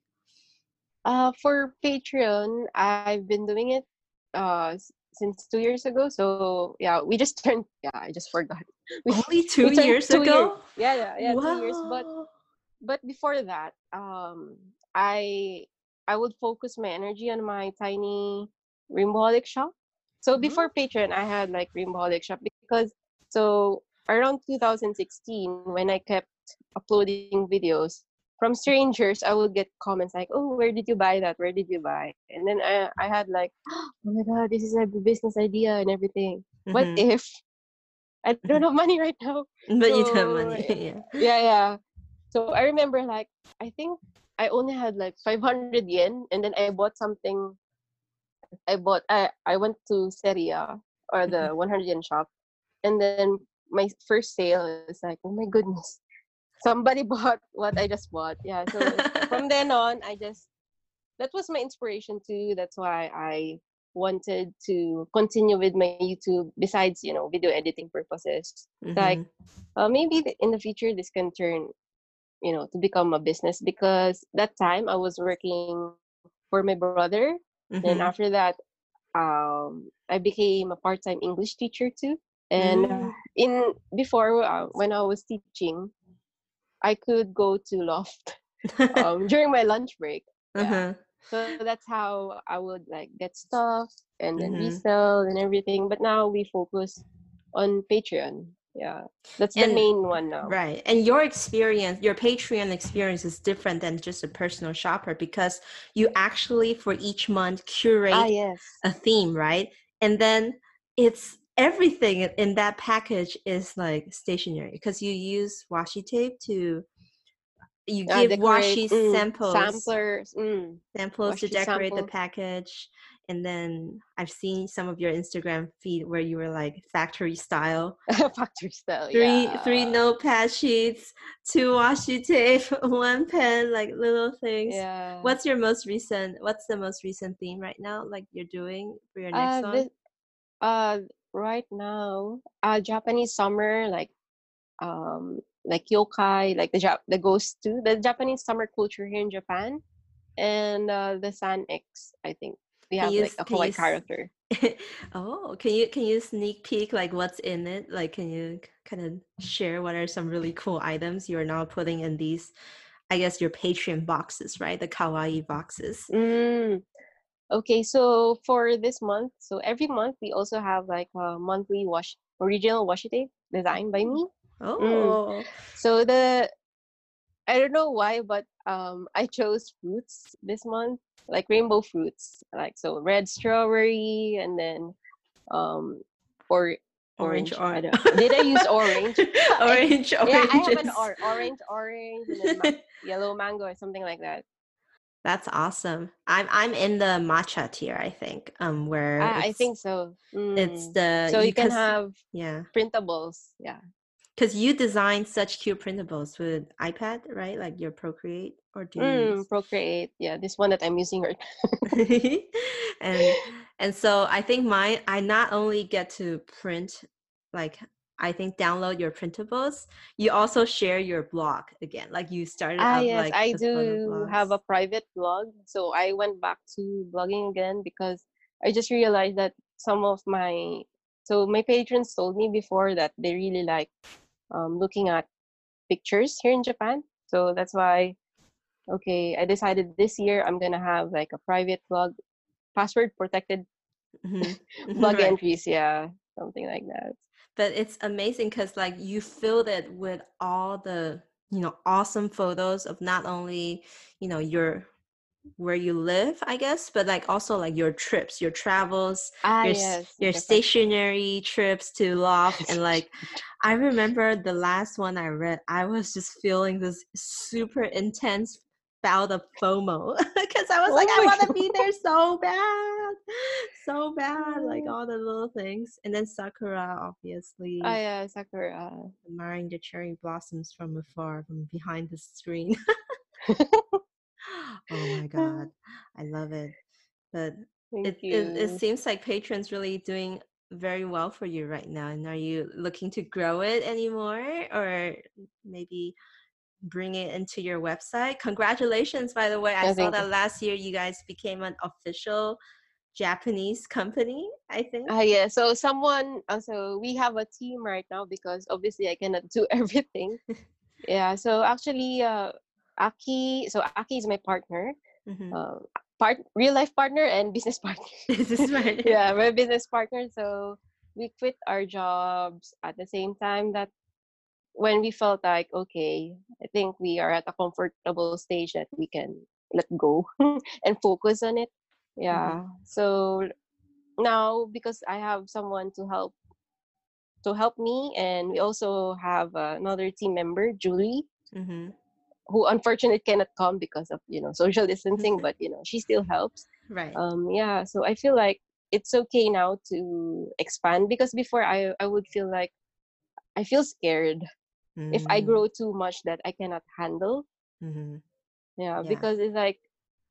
Uh, for Patreon, I've been doing it uh since two years ago. So yeah, we just turned. Yeah, I just forgot. We, only two turned years two ago. yeah, yeah, yeah, two years. But Wow. But before that, um, I I would focus my energy on my tiny Rainbowholic shop. So Mhm. before Patreon, I had like Rainbowholic shop because so around 2016 when I kept uploading videos from strangers, I would get comments like, "Oh, where did you buy that? Where did you buy?" And then I I had like, "Oh my god, this is a business idea and everything. What Mhm. if I don't have money right now?" But you don't have money. yeah. yeah yeah so i remember like i think i only had like 500 yen and then i bought something i bought i i went to seria or the 100 yen shop and then my first sale is like oh my goodness somebody bought what i just bought. Yeah so from then on i just that was my inspiration too. That's why i wanted to continue with my youtube besides you know video editing purposes. Like Mhm. uh, maybe in the future this can turn you know to become a business because that time i was working for my brother then Mhm. after that um i became a part-time english teacher too and Mm. in before uh, when i was teaching i could go to loft um, during my lunch break. Yeah. uh-huh. So that's how I would like get stuff and then Mhm. resell and everything. But now we focus on Patreon. Yeah, that's the And- main one now. Right. And your experience, your Patreon experience is different than just a personal shopper because you actually, for each month, curate Ah, yes. a theme, right? And then it's everything in- that package is like stationary because you use washi tape to you Ah, give decorate, washi mm, samples samplers. Mm. samples to washi decorate the package and then i've seen some of your instagram feed where you were like factory style Factory style. three yeah. three notepad sheets two washi tape one pen like little things Yeah. what's your most recent what's the most recent theme right now like you're doing for your next uh, one this, uh, right now, uh, Japanese summer, like, um, like yokai, like the Jap- the ghost too, the Japanese summer culture here in Japan, and uh, the San-X. I think we Can have you like a can you character. oh can you can you sneak peek like what's in it? Like can you kind of share what are some really cool items you're now putting in these i guess your patreon boxes right? The kawaii boxes. Mm. Okay, so for this month, so every month we also have like a monthly wash original washi tape designed by me. oh. So the I don't know why, but um I chose fruits this month, like rainbow fruits, like so red strawberry and then um or orange I orange don't- Did I use orange? orange orange. Yeah, I have an or- orange orange and then ma- yellow mango or something like that. that's awesome i'm i'm in the matcha tier i think um where Ah, I think so. it's Mm. the so you can have yeah printables. Yeah. Because you design such cute printables with ipad right like your procreate or do you Mm, Procreate. Yeah, this one that I'm using right and and so I think mine I not only get to print like I think download your printables, you also share your blog again. Like you started Ah, up yes, like I do have a private blog. So I went back to blogging again because I just realized that some of my so my patrons told me before that they really like um, looking at pictures here in Japan. So that's why okay, I decided this year I'm gonna have like a private blog, password protected Mhm. blog Right. entries. Yeah, something like that. but it's amazing because like you filled it with all the you know awesome photos of not only you know your where you live i guess but like also like your trips your travels Ah, your, yes, your stationary trips to loft and like i remember the last one i read i was just feeling this super intense bout of fomo because i was Oh like i want to be there so bad so bad like Oh. all the little things and then sakura obviously Ah, yeah, Sakura. admiring the cherry blossoms from afar from behind the screen oh my god i love it but it, it it seems like patrons really doing very well for you right now and are you looking to grow it anymore or maybe bring it into your website congratulations by the way i Yeah, saw that last year you guys became an official japanese company i think Ah, yeah. So someone, uh, so we have a team right now because obviously I cannot do everything. yeah. So actually, uh, Aki, so Aki is my partner, Mhm. uh, part real life partner and business partner. is right yeah, my business partner. So we quit our jobs at the same time that when we felt like okay, I think we are at a comfortable stage that we can let go and focus on it. Yeah. So now because I have someone to help to help me and we also have another team member, Julie, hmm who unfortunately cannot come because of, you know, social distancing, Mhm. but you know, she still helps. right um yeah so i feel like it's okay now to expand because before i i would feel like i feel scared if i Mm, grow too much that i cannot handle mhm. yeah, Yeah. because it's like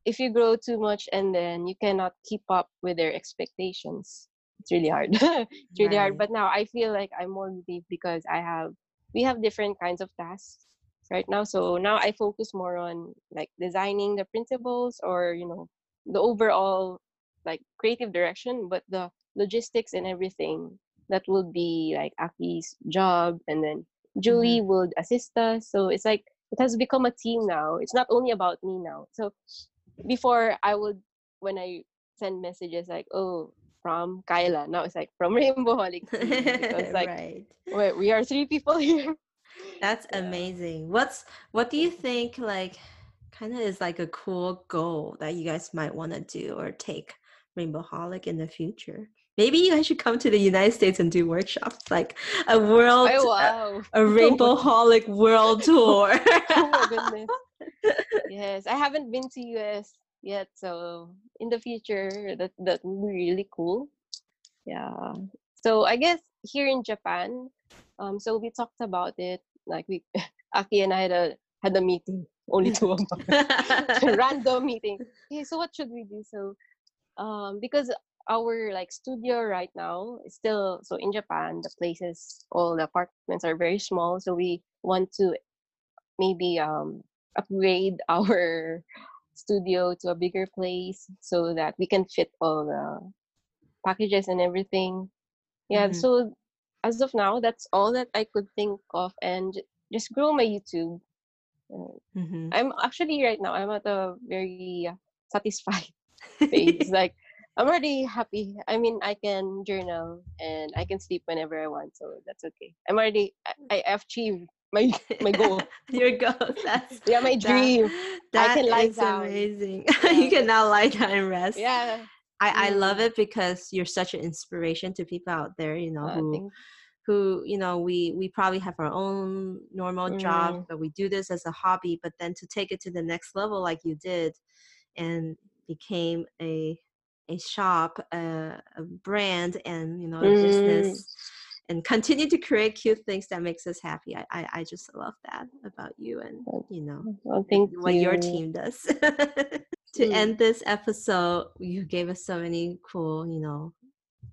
if you grow too much and then you cannot keep up with their expectations it's really hard it's really hard but now i feel like i'm more relieved because i have we have different kinds of tasks right now so now i focus more on like designing the principles or you know the overall like creative direction but the logistics and everything that will be like aki's job and then julie mm-hmm. would assist us so it's like it has become a team now. It's not only about me now. So before I would when I send messages like, oh, from Kaila. Now it's like from Rainbowholic. it's like right. wait, we are three people here. That's yeah. amazing. What's what do you think like kind of is like a cool goal that you guys might want to do or take Rainbowholic in the future? Maybe you guys should come to the United States and do workshops, like a world, oh, wow. a, a Rainbowholic world tour. oh my goodness! Yes, I haven't been to US yet, so in the future, that that would be really cool. Yeah. So I guess here in Japan, um, so we talked about it. Like we, Aki and I had a had a meeting. Only two of us. Random meeting. Okay, so what should we do? So, um, because our like studio right now is still so in Japan the places all the apartments are very small so we want to maybe um upgrade our studio to a bigger place so that we can fit all the packages and everything yeah mm-hmm. so as of now that's all that I could think of and just grow my YouTube mm-hmm. I'm actually right now I'm at a very satisfied phase like I'm already happy. I mean, I can journal and I can sleep whenever I want, so that's okay. I'm already I, I achieved my my goal. Your goal. That's yeah, my dream. That, that I can lie down. amazing. Yeah. you can now lie down and rest. Yeah. I, I love it because you're such an inspiration to people out there, you know, uh, who who, you know, we we probably have our own normal mm. job, but we do this as a hobby, but then to take it to the next level like you did and became a a shop, a, a brand, and you know, mm. business, and continue to create cute things that makes us happy. I, I, I just love that about you, and you know, well, thank what you. your team does. to mm. end this episode, you gave us so many cool, you know,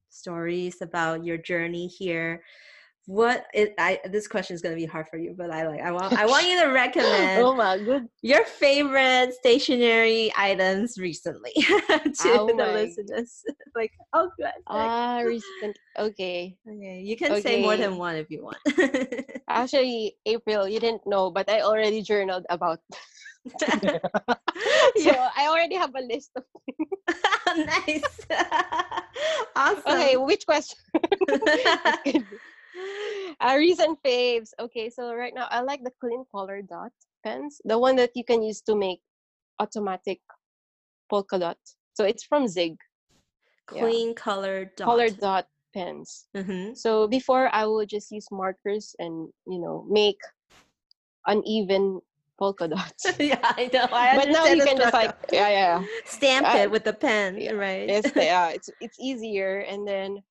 stories about your journey here what is I this question is gonna be hard for you, but I like I want I want you to recommend oh my good your favorite stationery items recently to oh the listeners. like oh good. Ah, uh, recent okay. Okay. You can okay. say more than one if you want. Actually, April, you didn't know, but I already journaled about so. I already have a list of things. nice. awesome. Okay, which question? uh, recent faves. Okay, so right now I like the clean color dot pens, the one that you can use to make automatic polka dot. So it's from Zig. Clean yeah. color dot. Color dot pens. Mm-hmm. So before I would just use markers and you know make uneven polka dots. yeah, I know. I but now you can just like yeah, yeah, stamp it with the pen, yeah, right? It's yeah, it's it's easier, and then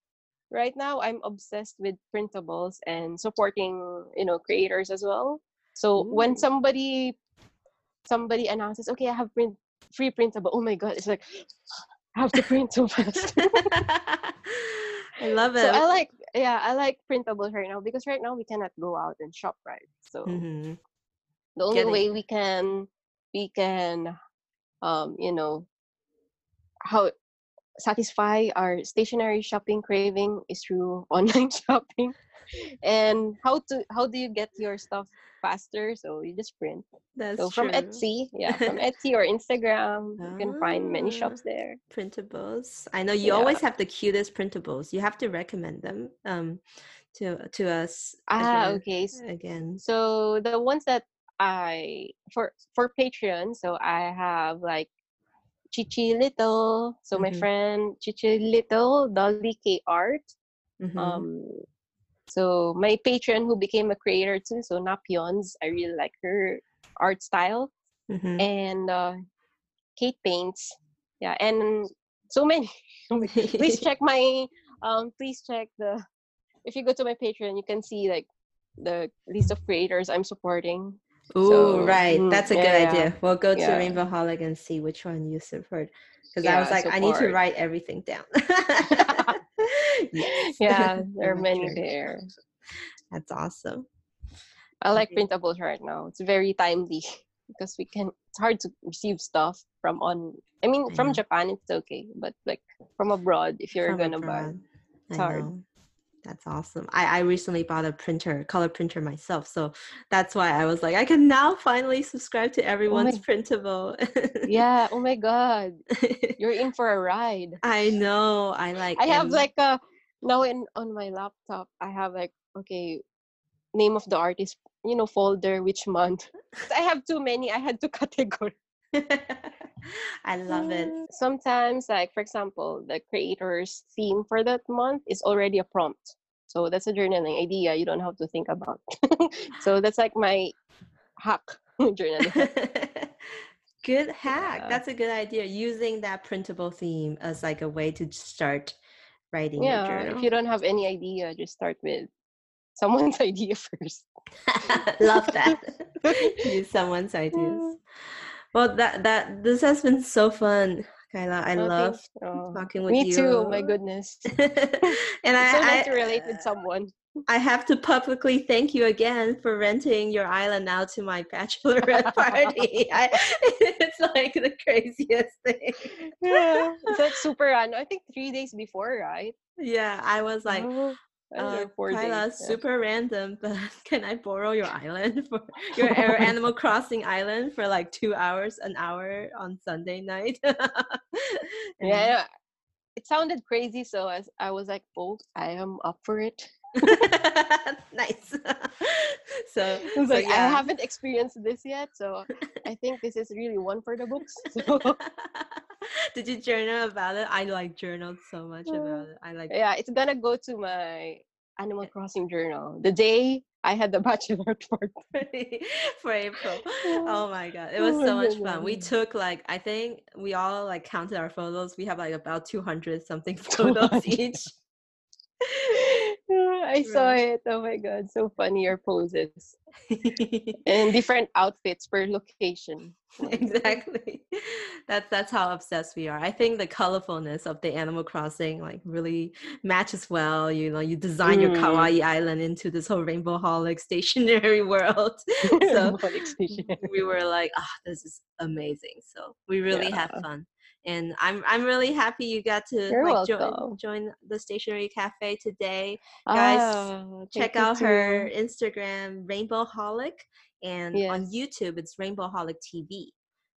right now i'm obsessed with printables and supporting you know creators as well so Ooh. when somebody somebody announces okay i have print free printable oh my god it's like i have to print so fast i love it so i like yeah i like printables right now because right now we cannot go out and shop right so mm-hmm. The only way we can we can um you know how satisfy our stationery shopping craving is through online shopping. And how to how do you get your stuff faster? So you just print. That's so from true. etsy yeah from etsy or instagram you can find many ah, shops there. printables. I know you yeah. always have the cutest printables. You have to recommend them um to to us ah again, okay. Again. so the ones that i for for patreon so i have like Chichi Little. So mm-hmm. my friend Chichi Little, Dolly K Art. Mm-hmm. Um, so my patron who became a creator too. So Napions, I really like her art style. Mm-hmm. And uh, Kate paints. Yeah, and so many. please check my um please check the if you go to my Patreon, you can see like the list of creators I'm supporting. Oh, so, right. Mm, That's a yeah, good idea. We'll go to yeah. Rainbow Holic and see which one you support. Because yeah, I was like. I need to write everything down. yes. Yeah, there are many there. That's awesome. I like printables right now. It's very timely because we can. It's hard to receive stuff from on. I mean, from Japan it's okay, but like from abroad, if you're from gonna abroad. buy, it's I hard. Know. That's awesome. I, I recently bought a printer, color printer myself. So that's why I was like, I can now finally subscribe to oh everyone's printable. yeah. Oh my God. You're in for a ride. I know. I like I have like a now in on my laptop, I have like okay, name of the artist, you know, folder, which month. I have too many. I had to categorize. I love it. Mm, sometimes, like for example, the creator's theme for that month is already a prompt. So that's a journaling idea you don't have to think about. so that's like my hack journaling. good hack. Yeah. That's a good idea. Using that printable theme as like a way to start writing yeah, your journal. If you don't have any idea, just start with someone's idea first. Love that. Use someone's ideas. Mm. Well, that that this has been so fun, Kaila. I oh, love oh, talking with me you. Me too. Oh my goodness. and I, so nice I, to relate with someone. I have to publicly thank you again for renting your island out to my bachelorette party. I, it's like the craziest thing. Yeah, like super. I think three days before, right? Yeah, I was like, oh uh, Kaila, days, super random, but can I borrow your island for your, Animal Crossing island for like two hours, an hour on Sunday night? yeah, it sounded crazy, so as I was like, "Oh, I am up for it." nice. so, I like, yeah. I haven't experienced this yet, so I think this is really one for the books. So. Did you journal about it? I like journaled so much mm. about it. I like. Yeah, it's gonna go to my Animal eh Crossing journal the day I had the bachelor party for April. Oh my god, it was so much fun. We took like I think we all like counted our photos. We have like about two hundred something photos each. I saw it. Oh my god, so funny your poses. and different outfits per location. Exactly. That's that's how obsessed we are. I think the colorfulness of the Animal Crossing like really matches well. You know, you design mm. your kawaii island into this whole rainbow holic stationery world. so we were like, oh, this is amazing. So we really yeah. had fun and I'm I'm really happy you got to You're like join, join the stationery cafe today. Guys, oh, check out her Instagram Rainbowholic and yes. on YouTube it's Rainbowholic TV.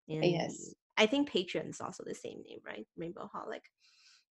And yes. I think Patreon is also the same name, right? Rainbowholic.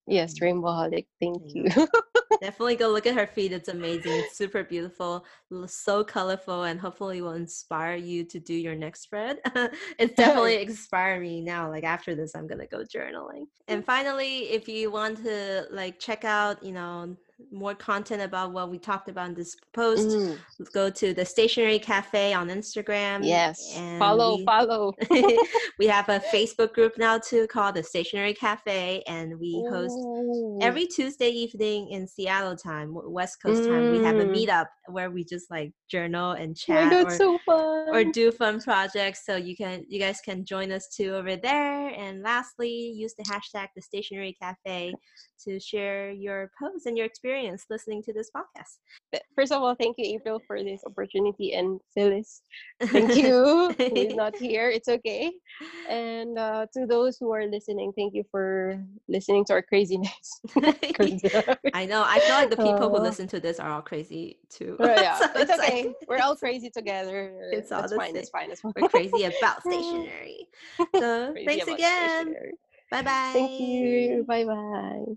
Yes, mm. Rainbowholic. Thank you. Definitely go look at her feed. It's amazing. It's super beautiful, so colorful, and hopefully will inspire you to do your next spread. it's definitely inspiring me now. Like after this, I'm gonna go journaling. And finally, if you want to like check out, you know, more content about what we talked about in this post, mm. go to the Stationery Cafe on Instagram. Yes. Follow, we, follow. we have a Facebook group now too called the Stationery Cafe, and we host Ooh. every Tuesday evening in Seattle time, West Coast mm. time. We have a mm. meetup where we just like journal and chat oh or, so or do fun projects. So you can you guys can join us too over there. And lastly, use the hashtag the Stationery Cafe to share your posts and your experience listening to this podcast. First of all, thank you, April, for this opportunity, and Phyllis, thank you. who is not here? It's okay. And uh, to those who are listening, thank you for listening to our craziness. I know. I feel like the people uh, who listen to this are all crazy too. Right, yeah. so it's, it's, okay. Like, We're all crazy together. It's all fine. Same. It's fine. It's fine. We're crazy about stationery. So thanks again. Bye bye. Thank you. Bye bye.